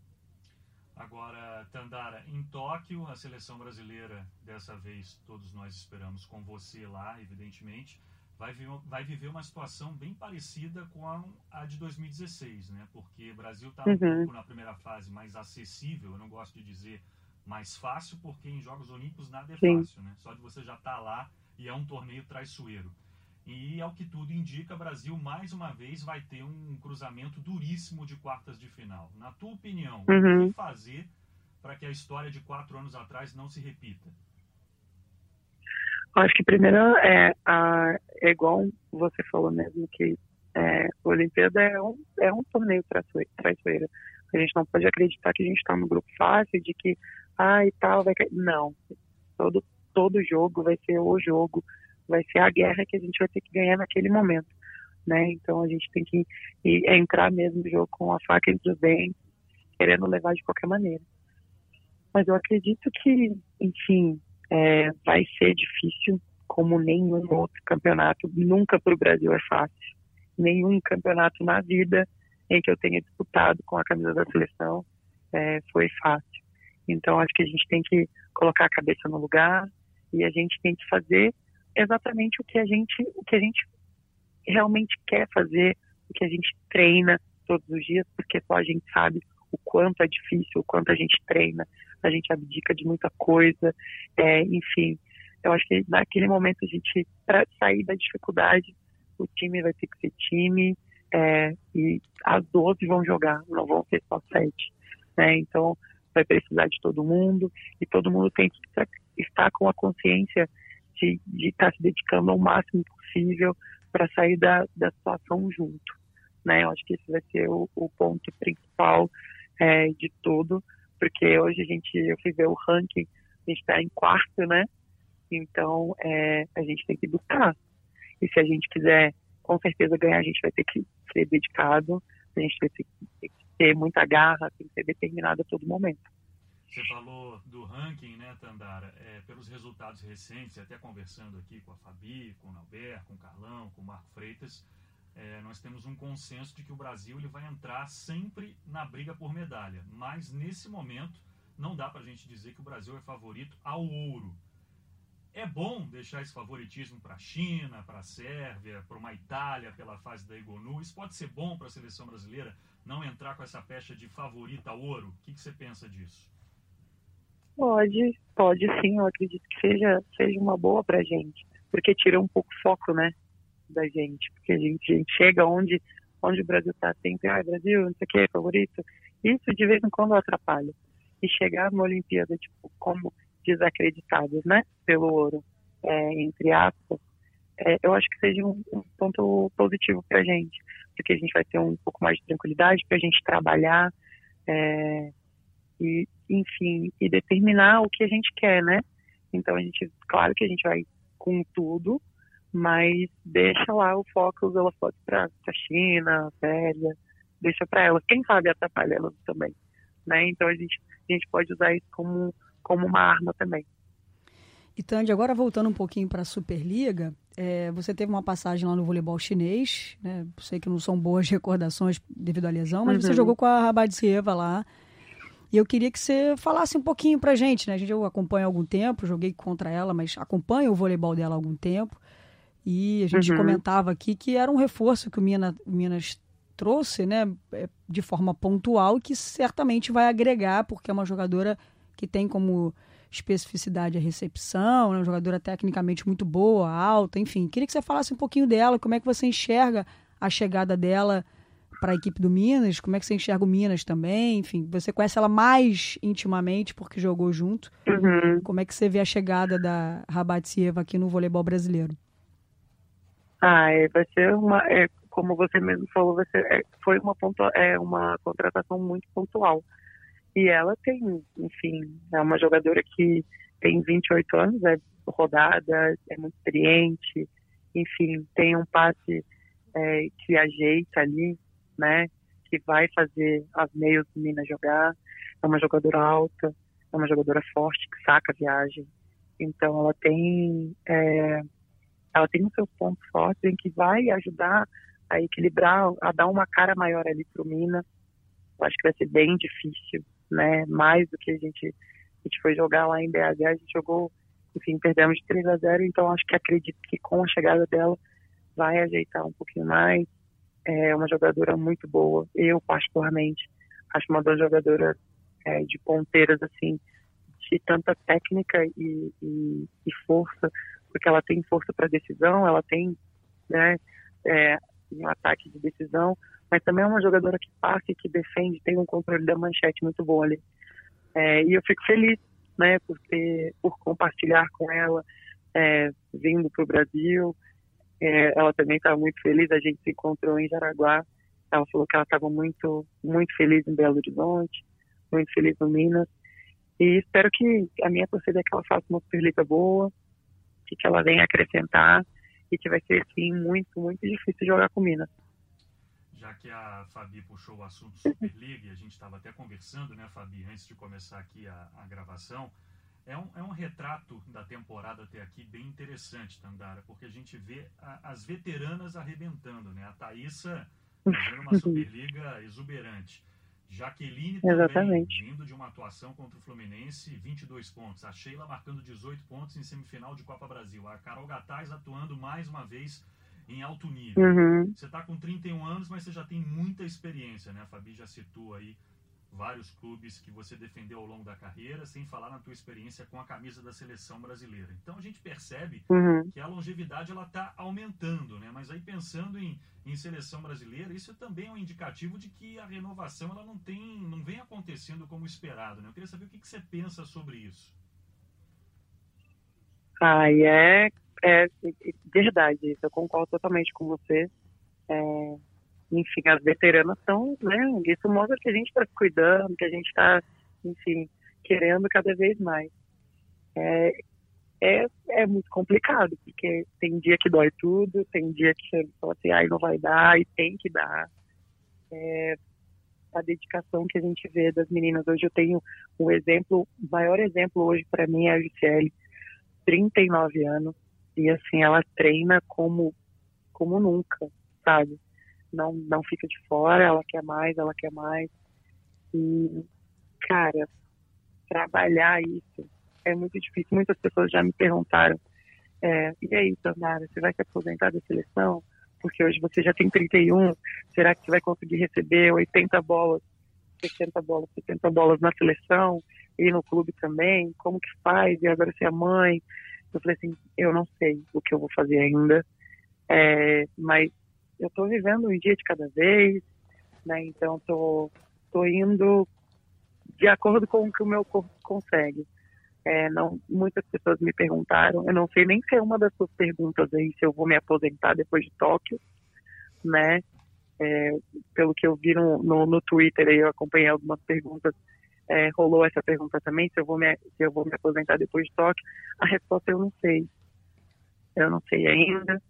Agora, Tandara, em Tóquio, a seleção brasileira, dessa vez todos nós esperamos com você lá, evidentemente, vai, vai viver uma situação bem parecida com a, a de 2016, né? Porque o Brasil está um pouco na primeira fase mais acessível, eu não gosto de dizer mais fácil, porque em Jogos Olímpicos nada é Sim. fácil, né? Só de você já estar tá lá e é um torneio traiçoeiro. E, ao que tudo indica, o Brasil mais uma vez vai ter um cruzamento duríssimo de quartas de final. Na tua opinião, uhum. o que fazer para que a história de quatro anos atrás não se repita? Acho que primeiro é, a, é igual você falou mesmo que é, a Olimpíada é um, é um torneio traiçoeiro. A gente não pode acreditar que a gente está no grupo fácil, de que, ah, e tal, vai cair. Não. Todo, todo jogo vai ser o jogo vai ser a guerra que a gente vai ter que ganhar naquele momento, né? Então a gente tem que ir, entrar mesmo no jogo com a faca entre os dentes, querendo levar de qualquer maneira. Mas eu acredito que, enfim, é, vai ser difícil, como nenhum outro campeonato. Nunca para o Brasil é fácil. Nenhum campeonato na vida em que eu tenha disputado com a camisa da seleção é, foi fácil. Então acho que a gente tem que colocar a cabeça no lugar e a gente tem que fazer exatamente o que a gente, o que a gente realmente quer fazer, o que a gente treina todos os dias, porque só a gente sabe o quanto é difícil, o quanto a gente treina, a gente abdica de muita coisa, é, enfim. Eu acho que naquele momento a gente, para sair da dificuldade, o time vai ter que ser time, é, e as 12 vão jogar, não vão ser só 7. Né? Então, vai precisar de todo mundo, e todo mundo tem que estar com a consciência de estar tá se dedicando ao máximo possível para sair da, da situação junto. Né? Eu acho que esse vai ser o, o ponto principal é, de tudo, porque hoje a gente, eu fui ver o ranking, a gente está em quarto, né? Então é, a gente tem que buscar. E se a gente quiser, com certeza, ganhar, a gente vai ter que ser dedicado, a gente vai ter que ter muita garra, tem que ser determinado a todo momento. Você falou do ranking, né, Tandara? É, pelos resultados recentes, até conversando aqui com a Fabi, com o Albert, com o Carlão, com o Marco Freitas, é, nós temos um consenso de que o Brasil ele vai entrar sempre na briga por medalha. Mas nesse momento, não dá para a gente dizer que o Brasil é favorito ao ouro. É bom deixar esse favoritismo para a China, para a Sérvia, para uma Itália pela fase da Igonu. Isso pode ser bom para a seleção brasileira não entrar com essa pecha de favorita ao ouro? O que, que você pensa disso? Pode, pode sim, eu acredito que seja, seja uma boa pra gente, porque tira um pouco o foco, né, da gente, porque a gente, a gente chega onde, onde o Brasil tá sempre, ah, Brasil, não sei o que, favorito, isso de vez em quando atrapalha. E chegar numa Olimpíada, tipo, como desacreditados, né, pelo ouro, é, entre aspas, é, eu acho que seja um, um ponto positivo para a gente, porque a gente vai ter um pouco mais de tranquilidade para a gente trabalhar é, e, enfim, e determinar o que a gente quer, né? Então a gente, claro que a gente vai com tudo, mas deixa lá o foco, os holofotes para a China, Péria, deixa para elas. Quem sabe atrapalha elas também, né? Então a gente, a gente pode usar isso como, como uma arma também. E Tandy, agora voltando um pouquinho para a Superliga, é, você teve uma passagem lá no voleibol chinês, né? Sei que não são boas recordações devido à lesão, mas uhum. você jogou com a Rabadzieva lá. E eu queria que você falasse um pouquinho para a gente, né? A gente eu acompanho há algum tempo, joguei contra ela, mas acompanho o voleibol dela há algum tempo. E a gente uhum. comentava aqui que era um reforço que o Minas, Minas trouxe, né, é, de forma pontual, que certamente vai agregar, porque é uma jogadora que tem como especificidade a recepção, é uma jogadora tecnicamente muito boa, alta, enfim. Queria que você falasse um pouquinho dela, como é que você enxerga a chegada dela para a equipe do Minas, como é que você enxerga o Minas também, enfim, você conhece ela mais intimamente porque jogou junto. Uhum. Como é que você vê a chegada da Rabatsieva aqui no voleibol brasileiro? Ah, é, vai ser uma, é, como você mesmo falou, vai ser, é, foi uma, pontua, é, uma contratação muito pontual. E ela tem, enfim, é uma jogadora que tem 28 anos, é rodada, é muito experiente, enfim, tem um passe é, que ajeita ali, né? Que vai fazer as meias meninas jogar. É uma jogadora alta, é uma jogadora forte que saca a viagem. Então ela tem é, ela tem os seus pontos fortes em que vai ajudar a equilibrar, a dar uma cara maior ali para o Minas. Eu acho que vai ser bem difícil né? Mais do que a gente, a gente foi jogar lá em BH, a gente jogou, enfim, perdemos de 3 a 0, então acho que acredito que com a chegada dela vai ajeitar um pouquinho mais. É uma jogadora muito boa, eu particularmente acho uma das jogadoras é, de ponteiras assim de tanta técnica e, e, e força, porque ela tem força para decisão, ela tem né, é, um ataque de decisão, mas também é uma jogadora que passa e que defende, tem um controle da manchete muito bom ali. É, e eu fico feliz, né, por ter, por compartilhar com ela, é, vindo para o Brasil. É, ela também estava muito feliz, a gente se encontrou em Jaraguá. Ela falou que ela estava muito, muito feliz em Belo Horizonte, muito feliz no Minas. E espero que a minha torcida é que ela faça uma Superliga boa, que ela venha acrescentar e que vai ser, sim, muito, muito difícil jogar com Minas já que a Fabi puxou o assunto Superliga, a gente estava até conversando, né, Fabi, antes de começar aqui a, a gravação, é um, é um retrato da temporada até aqui bem interessante, Tandara, porque a gente vê a, as veteranas arrebentando, né? A Thaísa fazendo uma Superliga exuberante. Jaqueline também, Exatamente. vindo de uma atuação contra o Fluminense, 22 pontos. A Sheila marcando 18 pontos em semifinal de Copa Brasil. A Carol Gataz atuando mais uma vez em alto nível. Uhum. Você está com 31 anos, mas você já tem muita experiência, né? A Fabi já citou aí vários clubes que você defendeu ao longo da carreira, sem falar na tua experiência com a camisa da seleção brasileira. Então a gente percebe uhum. que a longevidade ela está aumentando, né? Mas aí pensando em, em seleção brasileira, isso também é um indicativo de que a renovação ela não tem, não vem acontecendo como esperado. Né? Eu queria saber o que, que você pensa sobre isso. Ah, é é verdade, isso eu concordo totalmente com você. É, enfim, as veteranas são, né? Isso mostra que a gente está se cuidando, que a gente está, enfim, querendo cada vez mais. É, é, é muito complicado, porque tem dia que dói tudo, tem dia que você fala assim, ai, não vai dar, e tem que dar. É, a dedicação que a gente vê das meninas. Hoje eu tenho um exemplo, o maior exemplo hoje para mim é a Gisele, 39 anos, e assim, ela treina como, como nunca, sabe? Não, não fica de fora, ela quer mais, ela quer mais. E, cara, trabalhar isso é muito difícil. Muitas pessoas já me perguntaram, é, e aí, Tamara, você vai se aposentar da seleção? Porque hoje você já tem 31, será que você vai conseguir receber 80 bolas, 60 bolas, 70 bolas na seleção e no clube também? Como que faz? E agora você é mãe? Eu falei assim, eu não sei o que eu vou fazer ainda, é, mas eu estou vivendo um dia de cada vez, né? Então tô, tô indo de acordo com o que o meu corpo consegue. É, não, muitas pessoas me perguntaram, eu não sei nem se é uma das suas perguntas aí, se eu vou me aposentar depois de Tóquio, né? É, pelo que eu vi no, no, no Twitter, aí eu acompanhei algumas perguntas, é, rolou essa pergunta também, se eu, vou me, se eu vou me aposentar depois de Tóquio. A resposta eu não sei. Eu não sei ainda.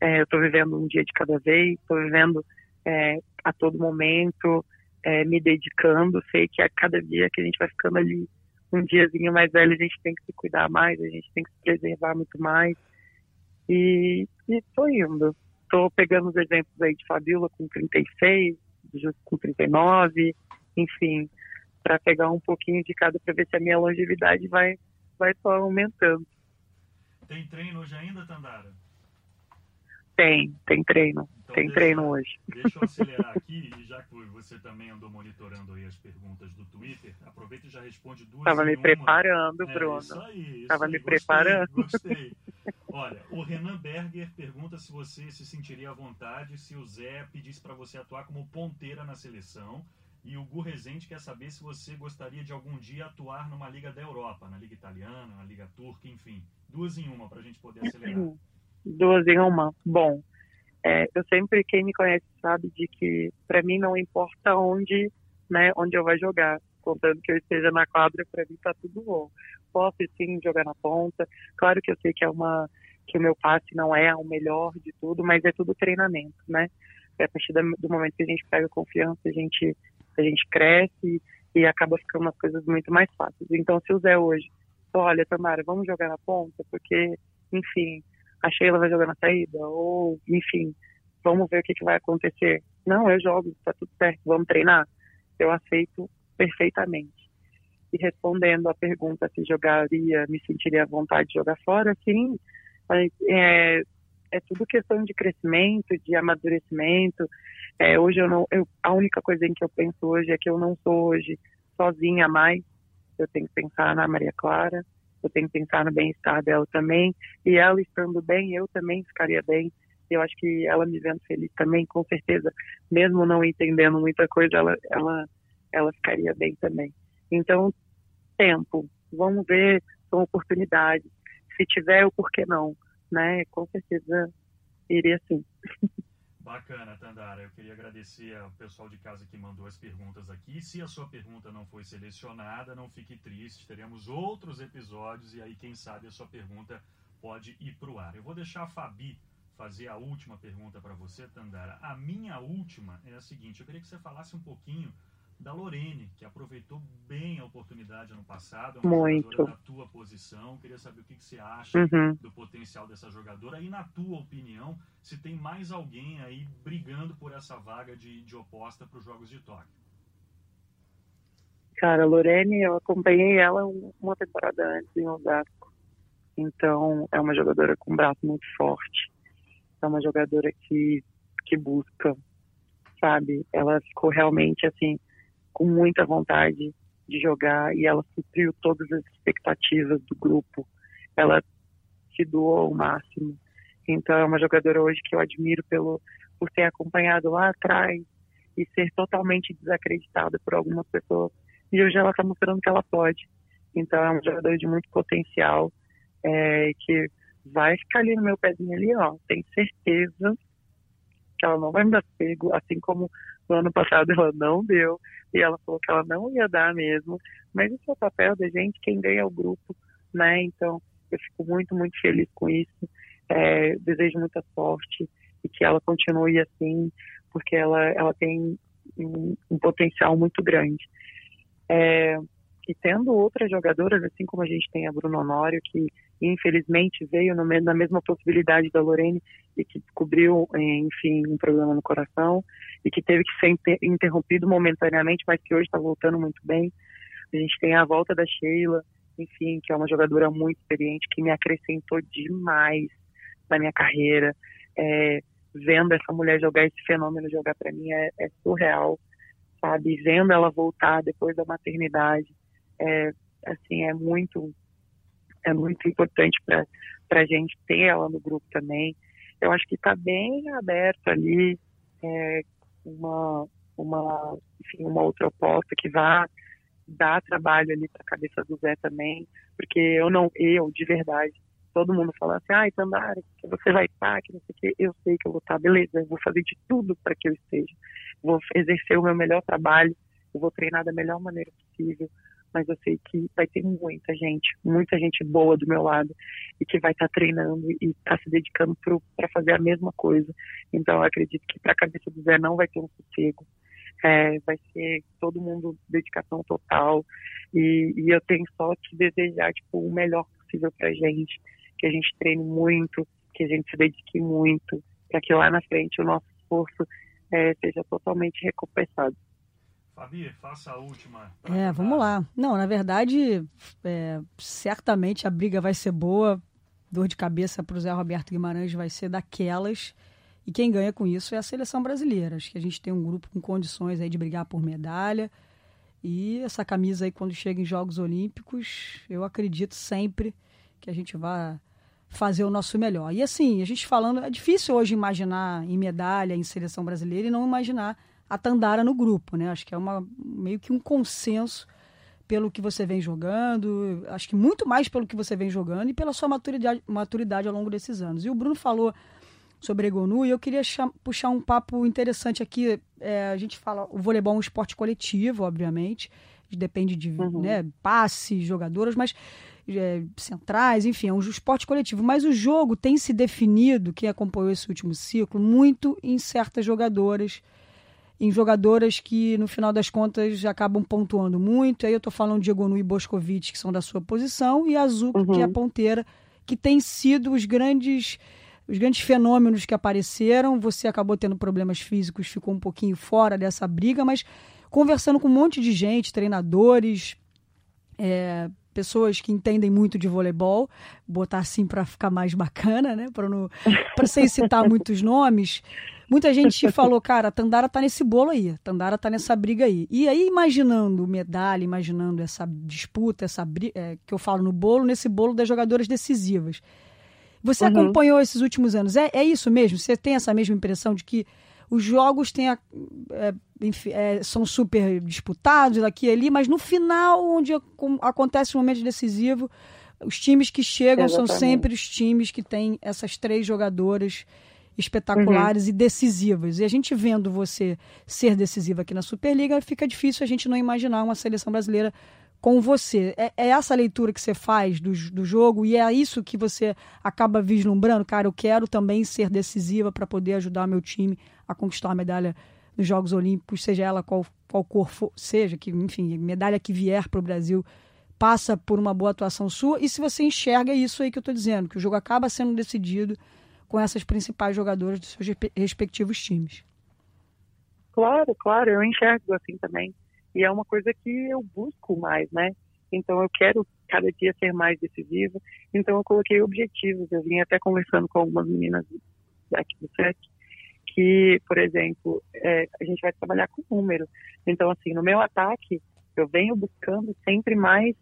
É, eu estou vivendo um dia de cada vez, estou vivendo é, a todo momento, é, me dedicando. Sei que a cada dia que a gente vai ficando ali um diazinho mais velho, a gente tem que se cuidar mais, a gente tem que se preservar muito mais. E estou indo. Estou pegando os exemplos aí de Fabiola com 36, Justo com 39, enfim, para pegar um pouquinho de cada para ver se a minha longevidade vai, vai só aumentando. Tem treino hoje ainda, Tandara? Tem, tem treino. Então, tem deixa, treino hoje. Deixa eu acelerar aqui, e já que você também andou monitorando aí as perguntas do Twitter, aproveita e já responde duas. Estava me uma. preparando, é, Bruno. Isso aí. Estava me gostei, preparando. Gostei. Olha, o Renan Berger pergunta se você se sentiria à vontade se o Zé pedisse para você atuar como ponteira na seleção. E o Gu Rezende quer saber se você gostaria de algum dia atuar numa liga da Europa, na liga italiana, na liga turca, enfim. Duas em uma para a gente poder acelerar. Duas em uma. Bom, é, eu sempre, quem me conhece sabe de que para mim não importa onde, né, onde eu vou jogar, contando que eu esteja na quadra, para mim tá tudo bom. Posso sim jogar na ponta. Claro que eu sei que é uma que o meu passe não é o melhor de tudo, mas é tudo treinamento, né? É a partir do momento que a gente pega confiança, a gente a gente cresce e acaba ficando as coisas muito mais fáceis. Então, se o Zé hoje, olha, Tamara, vamos jogar na ponta, porque, enfim, a Sheila vai jogar na saída, ou, enfim, vamos ver o que, que vai acontecer. Não, eu jogo, tá tudo certo, vamos treinar. Eu aceito perfeitamente. E respondendo a pergunta se jogaria, me sentiria à vontade de jogar fora, sim, é, é tudo questão de crescimento, de amadurecimento. É, hoje eu não, eu, a única coisa em que eu penso hoje é que eu não sou hoje sozinha mais. Eu tenho que pensar na Maria Clara, eu tenho que pensar no bem-estar dela também. E ela estando bem, eu também ficaria bem. Eu acho que ela me vendo feliz também, com certeza, mesmo não entendendo muita coisa, ela, ela, ela ficaria bem também. Então, tempo, vamos ver, são oportunidades. Se tiver, o porquê não, né? Com certeza iria sim. Bacana, Tandara. Eu queria agradecer ao pessoal de casa que mandou as perguntas aqui. Se a sua pergunta não foi selecionada, não fique triste. Teremos outros episódios e aí, quem sabe, a sua pergunta pode ir para o ar. Eu vou deixar a Fabi fazer a última pergunta para você, Tandara. A minha última é a seguinte: eu queria que você falasse um pouquinho da Lorene, que aproveitou bem a oportunidade ano passado, é uma Muito. jogadora da tua posição. Queria saber o que, que você acha uhum. do potencial dessa jogadora e, na tua opinião, se tem mais alguém aí brigando por essa vaga de, de oposta para os Jogos de Tóquio. Cara, a Lorene, eu acompanhei ela uma temporada antes em Osasco. Então, é uma jogadora com um braço muito forte. É uma jogadora que, que busca, sabe? Ela ficou realmente assim com muita vontade de jogar e ela supriu todas as expectativas do grupo. Ela se doou ao máximo. Então é uma jogadora hoje que eu admiro pelo por ter acompanhado lá atrás e ser totalmente desacreditada por algumas pessoas. E hoje ela está mostrando que ela pode. Então é uma jogadora de muito potencial é, que vai ficar ali no meu pezinho ali, ó. Tenho certeza que ela não vai me dar pego, assim como no ano passado ela não deu e ela falou que ela não ia dar mesmo. Mas esse é o papel da gente, quem ganha é o grupo, né? Então eu fico muito, muito feliz com isso. É, desejo muita sorte e que ela continue assim, porque ela, ela tem um, um potencial muito grande. É, e tendo outras jogadoras, assim como a gente tem a Bruno Honório, que infelizmente veio no, na mesma possibilidade da Lorene e que descobriu, enfim, um problema no coração e que teve que ser inter interrompido momentaneamente, mas que hoje está voltando muito bem. A gente tem a volta da Sheila, enfim, que é uma jogadora muito experiente, que me acrescentou demais na minha carreira. É, vendo essa mulher jogar esse fenômeno jogar para mim é, é surreal, sabe? Vendo ela voltar depois da maternidade é, assim, é muito, é muito importante para a gente ter ela no grupo também. Eu acho que está bem aberto ali é, uma, uma, enfim, uma outra oposta que vá dá trabalho ali para a cabeça do Zé também, porque eu não, eu, de verdade, todo mundo fala assim, ai, Tandara, que você vai estar, que não sei o quê, eu sei que eu vou estar, beleza, eu vou fazer de tudo para que eu esteja, vou exercer o meu melhor trabalho, eu vou treinar da melhor maneira possível, mas eu sei que vai ter muita gente, muita gente boa do meu lado e que vai estar treinando e está se dedicando para fazer a mesma coisa. Então eu acredito que para a cabeça do Zé não vai ter um sossego, é, vai ser todo mundo dedicação total e, e, eu tenho só que desejar tipo o melhor possível para gente, que a gente treine muito, que a gente se dedique muito, para que lá na frente o nosso esforço é, seja totalmente recompensado. Fabi, faça a última. É, vamos lá. Não, na verdade, é, certamente a briga vai ser boa. Dor de cabeça para o Zé Roberto Guimarães vai ser daquelas. E quem ganha com isso é a seleção brasileira. Acho que a gente tem um grupo com condições aí de brigar por medalha. E essa camisa aí, quando chega em Jogos Olímpicos, eu acredito sempre que a gente vai fazer o nosso melhor. E assim, a gente falando, é difícil hoje imaginar em medalha, em seleção brasileira e não imaginar a Tandara no grupo, né? Acho que é uma, meio que um consenso pelo que você vem jogando, acho que muito mais pelo que você vem jogando e pela sua maturidade, maturidade ao longo desses anos. E o Bruno falou sobre Egonu e eu queria puxar um papo interessante aqui. É, a gente fala, o voleibol é um esporte coletivo, obviamente, depende de uhum. né, passes, jogadoras, mas é, centrais, enfim, é um esporte coletivo. Mas o jogo tem se definido, quem acompanhou esse último ciclo, muito em certas jogadoras, em jogadoras que, no final das contas, acabam pontuando muito. Aí eu estou falando de Egonu e Boscovic, que são da sua posição, e Azul, uhum. que é a ponteira, que tem sido os grandes os grandes fenômenos que apareceram. Você acabou tendo problemas físicos, ficou um pouquinho fora dessa briga, mas conversando com um monte de gente, treinadores, é, pessoas que entendem muito de voleibol, botar assim para ficar mais bacana, né? Para não para sem citar muitos nomes. Muita gente falou, cara, a Tandara tá nesse bolo aí, a Tandara tá nessa briga aí. E aí, imaginando medalha, imaginando essa disputa, essa é, que eu falo no bolo, nesse bolo das jogadoras decisivas. Você uhum. acompanhou esses últimos anos. É, é isso mesmo? Você tem essa mesma impressão de que os jogos têm a, é, enfim, é, são super disputados aqui e ali, mas no final, onde acontece um momento decisivo, os times que chegam Exatamente. são sempre os times que têm essas três jogadoras espetaculares uhum. e decisivas. E a gente vendo você ser decisiva aqui na Superliga, fica difícil a gente não imaginar uma seleção brasileira com você. É, é, essa leitura que você faz do, do jogo e é isso que você acaba vislumbrando? Cara, eu quero também ser decisiva para poder ajudar meu time a conquistar a medalha nos Jogos Olímpicos, seja ela qual, qual cor for, seja, que, enfim, medalha que vier para o Brasil passa por uma boa atuação sua. E se você enxerga isso aí que eu estou dizendo, que o jogo acaba sendo decidido com essas principais jogadoras dos seus respectivos times. Claro, claro, eu enxergo assim também. E é uma coisa que eu busco mais, né? Então eu quero cada dia ser mais decisiva. Então eu coloquei objetivos. Eu vim até conversando com algumas meninas aqui do SEC, que, por exemplo, é, a gente vai trabalhar com número. Então, assim, no meu ataque, eu venho buscando sempre mais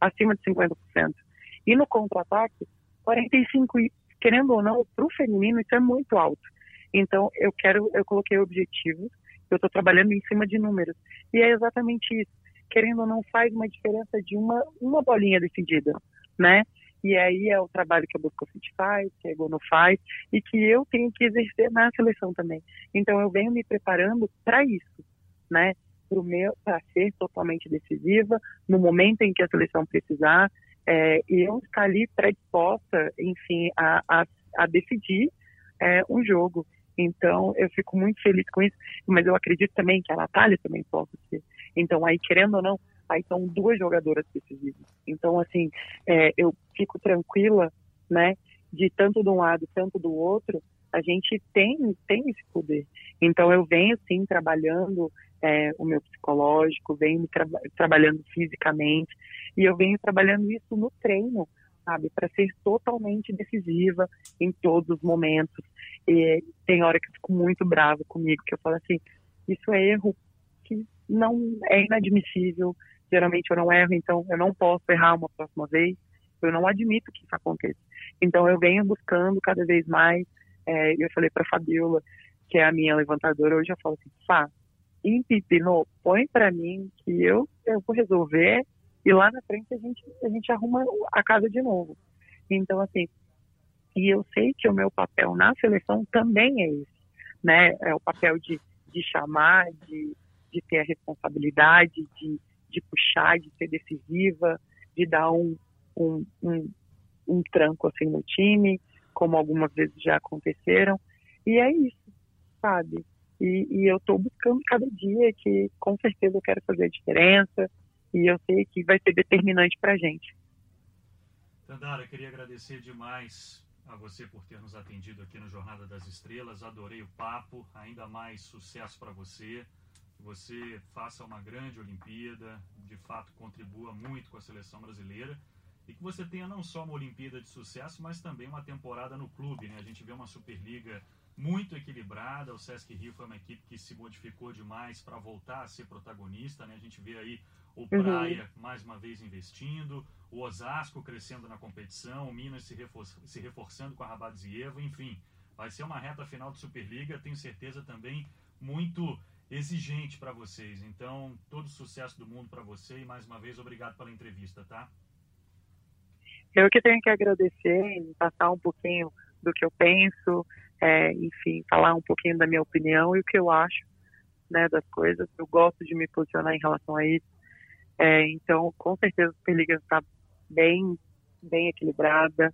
acima de 50%. E no contra-ataque, 45%, querendo ou não, para o feminino, isso é muito alto. Então, eu quero, eu coloquei objetivos eu estou trabalhando em cima de números. E é exatamente isso. Querendo ou não, faz uma diferença de uma, uma bolinha decidida, né? E aí é o trabalho que a Buscofit faz, que a Gono faz, e que eu tenho que exercer na seleção também. Então eu venho me preparando para isso, né? Para ser totalmente decisiva, no momento em que a seleção precisar, é, e eu estar ali predisposta, enfim, a, a, a decidir é, um jogo. Então, eu fico muito feliz com isso, mas eu acredito também que a Natália também possa ser. Então, aí, querendo ou não, aí são duas jogadoras decisivas. Então, assim, é, eu fico tranquila, né, de tanto de um lado, tanto do outro, a gente tem, tem esse poder. Então, eu venho, sim, trabalhando é, o meu psicológico, venho tra trabalhando fisicamente, e eu venho trabalhando isso no treino, sabe, para ser totalmente decisiva em todos os momentos. E tem hora que eu fico muito brava comigo, que eu falo assim, isso é erro que não é inadmissível. Geralmente eu não erro, então eu não posso errar uma próxima vez. Eu não admito que isso aconteça. Então eu venho buscando cada vez mais. É, eu falei para Fabiola, que é a minha levantadora, hoje eu falo assim, Fá, empipinou, põe para mim que eu, eu vou resolver e lá na frente a gente, a gente arruma a casa de novo. Então, assim, e eu sei que o meu papel na seleção também é esse, né? É o papel de, de chamar, de, de ter a responsabilidade, de, de puxar, de ser decisiva, de dar um, um, um, um tranco assim no time, como algumas vezes já aconteceram. E é isso, sabe? E, e eu estou buscando cada dia que com certeza eu quero fazer a diferença e eu sei que vai ser determinante para a gente. Tandara, queria agradecer demais a você por ter nos atendido aqui no Jornada das Estrelas. Adorei o papo, ainda mais sucesso para você. Que você faça uma grande Olimpíada, de fato contribua muito com a seleção brasileira e que você tenha não só uma Olimpíada de sucesso, mas também uma temporada no clube. Né? A gente vê uma Superliga muito equilibrada. O Sesc Rio foi uma equipe que se modificou demais para voltar a ser protagonista. Né? A gente vê aí o uhum. Praia uhum. mais uma vez investindo, o Osasco crescendo na competição, o Minas se, refor se reforçando com a Rabadzieva, enfim. Vai ser uma reta final de Superliga, tenho certeza também muito exigente para vocês. Então, todo sucesso do mundo para você e mais uma vez obrigado pela entrevista, tá? Eu que tenho que agradecer e passar um pouquinho do que eu penso, é, enfim, falar um pouquinho da minha opinião e o que eu acho né, das coisas. Eu gosto de me posicionar em relação a isso. É, então, com certeza, a Superliga está bem, bem equilibrada.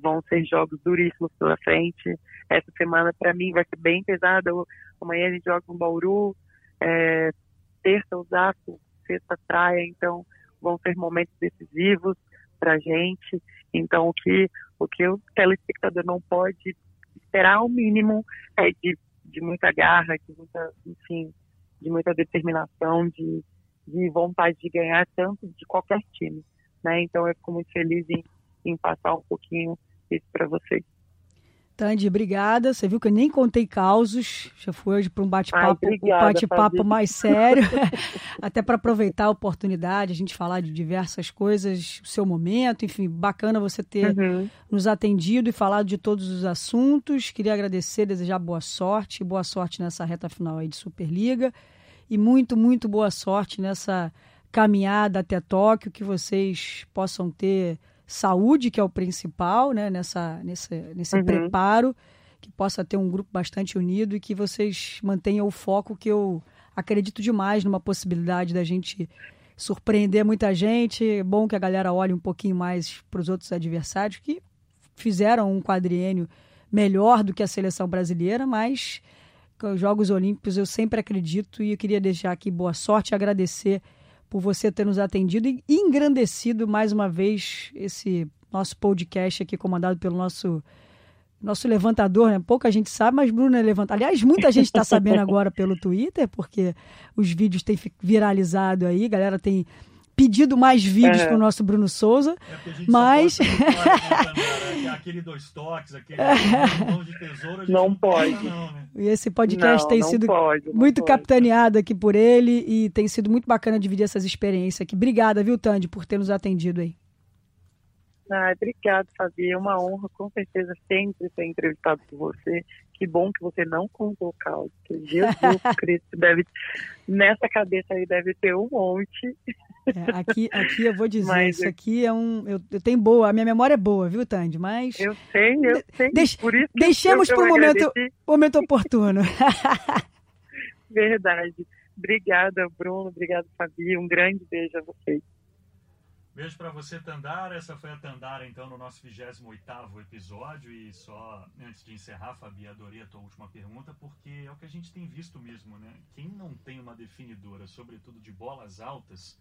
Vão ser jogos duríssimos pela frente. Essa semana, para mim, vai ser bem pesada. Amanhã a gente joga com Bauru, é, terça, Osasco, sexta, Praia. Então, vão ser momentos decisivos para a gente. Então, o que, o que o telespectador não pode esperar, o mínimo, é de, de muita garra, de muita, enfim, de muita determinação, de de vontade de ganhar tanto de qualquer time, né? Então eu fico muito feliz em, em passar um pouquinho isso para vocês. Tandy, obrigada. Você viu que eu nem contei causos, já foi hoje para um bate-papo um bate-papo mais sério, até para aproveitar a oportunidade, a gente falar de diversas coisas, o seu momento, enfim, bacana você ter uhum. nos atendido e falado de todos os assuntos. Queria agradecer, desejar boa sorte, boa sorte nessa reta final aí de Superliga e muito, muito boa sorte nessa caminhada até Tóquio, que vocês possam ter saúde, que é o principal, né, nessa, nesse, nesse uhum. preparo, que possa ter um grupo bastante unido e que vocês mantenham o foco que eu acredito demais numa possibilidade da gente surpreender muita gente. É bom que a galera olhe um pouquinho mais para os outros adversários que fizeram um quadriênio melhor do que a seleção brasileira, mas os Jogos Olímpicos eu sempre acredito e eu queria deixar aqui boa sorte, agradecer por você ter nos atendido e engrandecido mais uma vez esse nosso podcast aqui comandado pelo nosso nosso levantador, né? Pouca gente sabe, mas Bruno é levantador. Aliás, muita gente está sabendo agora pelo Twitter, porque os vídeos têm viralizado aí, galera tem pedido mais vídeos é. para o nosso Bruno Souza. É mas. Né, aquele dois toques, aquele de tesouro. Não pode. Não, né? E esse podcast não, tem não sido pode, muito pode. capitaneado aqui por ele e tem sido muito bacana dividir essas experiências aqui. Obrigada, viu, Tandy, por ter nos atendido aí. Ah, obrigado, Fabi. É uma honra, com certeza, sempre ser entrevistado por você. Que bom que você não contou o caos. Jesus Cristo deve, nessa cabeça aí deve ter um monte. É, aqui, aqui eu vou dizer, mas isso aqui é um. Eu, eu, tenho boa, a minha memória é boa, viu, Tandy? Mas. Eu sei, eu sei. Deix, por isso deixemos para o momento, momento oportuno. Verdade. Obrigada, Bruno. Obrigada, Fabi. Um grande beijo a vocês. Beijo para você, Tandara. Essa foi a Tandara, então, no nosso 28 episódio. E só antes de encerrar, Fabi, adorei a tua última pergunta, porque é o que a gente tem visto mesmo, né? Quem não tem uma definidora, sobretudo de bolas altas,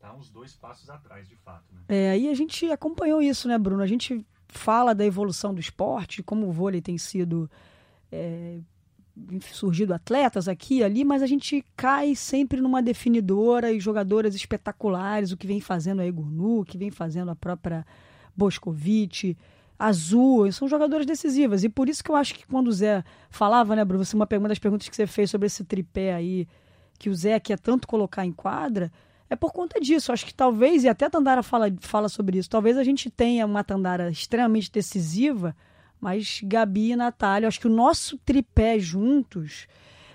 tá uns dois passos atrás, de fato. Né? É, e a gente acompanhou isso, né, Bruno? A gente fala da evolução do esporte, como o vôlei tem sido. É, surgido atletas aqui e ali, mas a gente cai sempre numa definidora e jogadoras espetaculares, o que vem fazendo a Egurnu, o que vem fazendo a própria Boscovic, Azul, são jogadoras decisivas. E por isso que eu acho que quando o Zé falava, né, Bruno, você uma das perguntas que você fez sobre esse tripé aí, que o Zé quer tanto colocar em quadra, é por conta disso. Acho que talvez, e até a Tandara fala, fala sobre isso, talvez a gente tenha uma Tandara extremamente decisiva, mas Gabi e Natália, acho que o nosso tripé juntos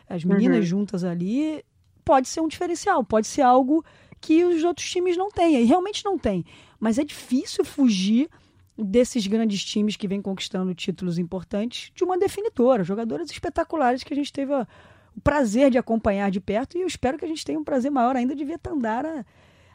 as meninas uhum. juntas ali, pode ser um diferencial, pode ser algo que os outros times não têm. E realmente não tem. Mas é difícil fugir desses grandes times que vêm conquistando títulos importantes de uma definitora, jogadoras espetaculares que a gente teve o prazer de acompanhar de perto e eu espero que a gente tenha um prazer maior ainda de ver Tandara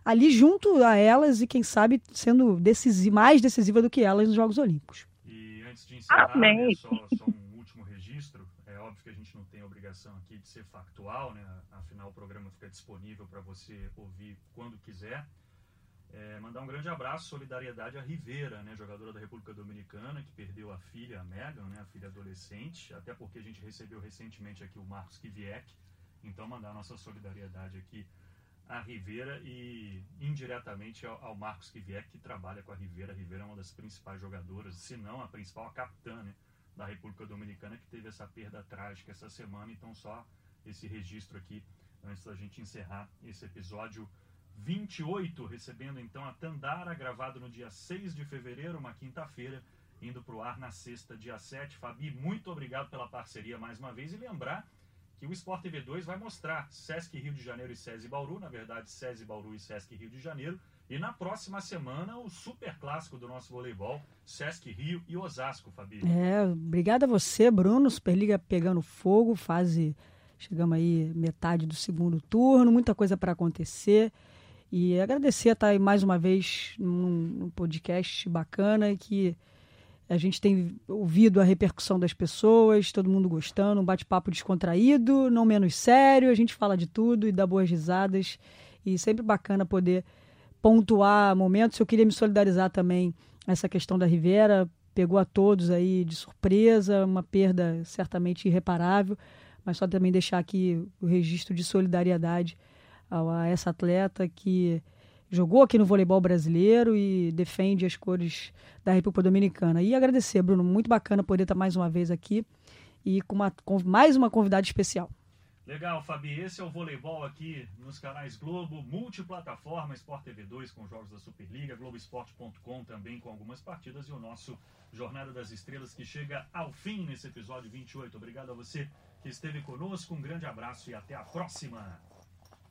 ali junto a elas e quem sabe sendo decisiva, mais decisiva do que elas nos Jogos Olímpicos. E antes de encerrar, né, só, só, um último registro, é óbvio que a gente não tem a obrigação aqui de ser factual, né? afinal o programa fica disponível para você ouvir quando quiser. É, mandar um grande abraço, solidariedade a Rivera, né, jogadora da República Dominicana, que perdeu a filha, a Megan, né, a filha adolescente, até porque a gente recebeu recentemente aqui o Marcos Kivieck, então mandar nossa solidariedade aqui a Rivera e indiretamente ao, ao Marcos Kivieck, que trabalha com a Rivera. A Rivera é uma das principais jogadoras, se não a principal, a capitã né, da República Dominicana, que teve essa perda trágica essa semana, então só esse registro aqui antes da gente encerrar esse episódio 28, recebendo então a Tandara, gravado no dia 6 de fevereiro, uma quinta-feira, indo para o ar na sexta, dia 7. Fabi, muito obrigado pela parceria mais uma vez e lembrar que o Sport TV 2 vai mostrar Sesc Rio de Janeiro e SESI Bauru, na verdade SESI Bauru e Sesc Rio de Janeiro, e na próxima semana o super clássico do nosso voleibol, Sesc Rio e Osasco, Fabi. É, obrigado a você, Bruno, Superliga pegando fogo, fase chegamos aí metade do segundo turno, muita coisa para acontecer. E agradecer a estar aí mais uma vez num, num podcast bacana que a gente tem ouvido a repercussão das pessoas, todo mundo gostando, um bate-papo descontraído, não menos sério, a gente fala de tudo e dá boas risadas. E sempre bacana poder pontuar momentos. Eu queria me solidarizar também essa questão da Rivera, pegou a todos aí de surpresa, uma perda certamente irreparável, mas só também deixar aqui o registro de solidariedade a essa atleta que jogou aqui no voleibol brasileiro e defende as cores da República Dominicana. E agradecer, Bruno, muito bacana poder estar mais uma vez aqui e com, uma, com mais uma convidada especial. Legal, Fabi. Esse é o voleibol aqui nos canais Globo, multiplataforma, Sport TV 2 com jogos da Superliga, Globoesporte.com também com algumas partidas e o nosso Jornada das Estrelas que chega ao fim nesse episódio 28. Obrigado a você que esteve conosco, um grande abraço e até a próxima.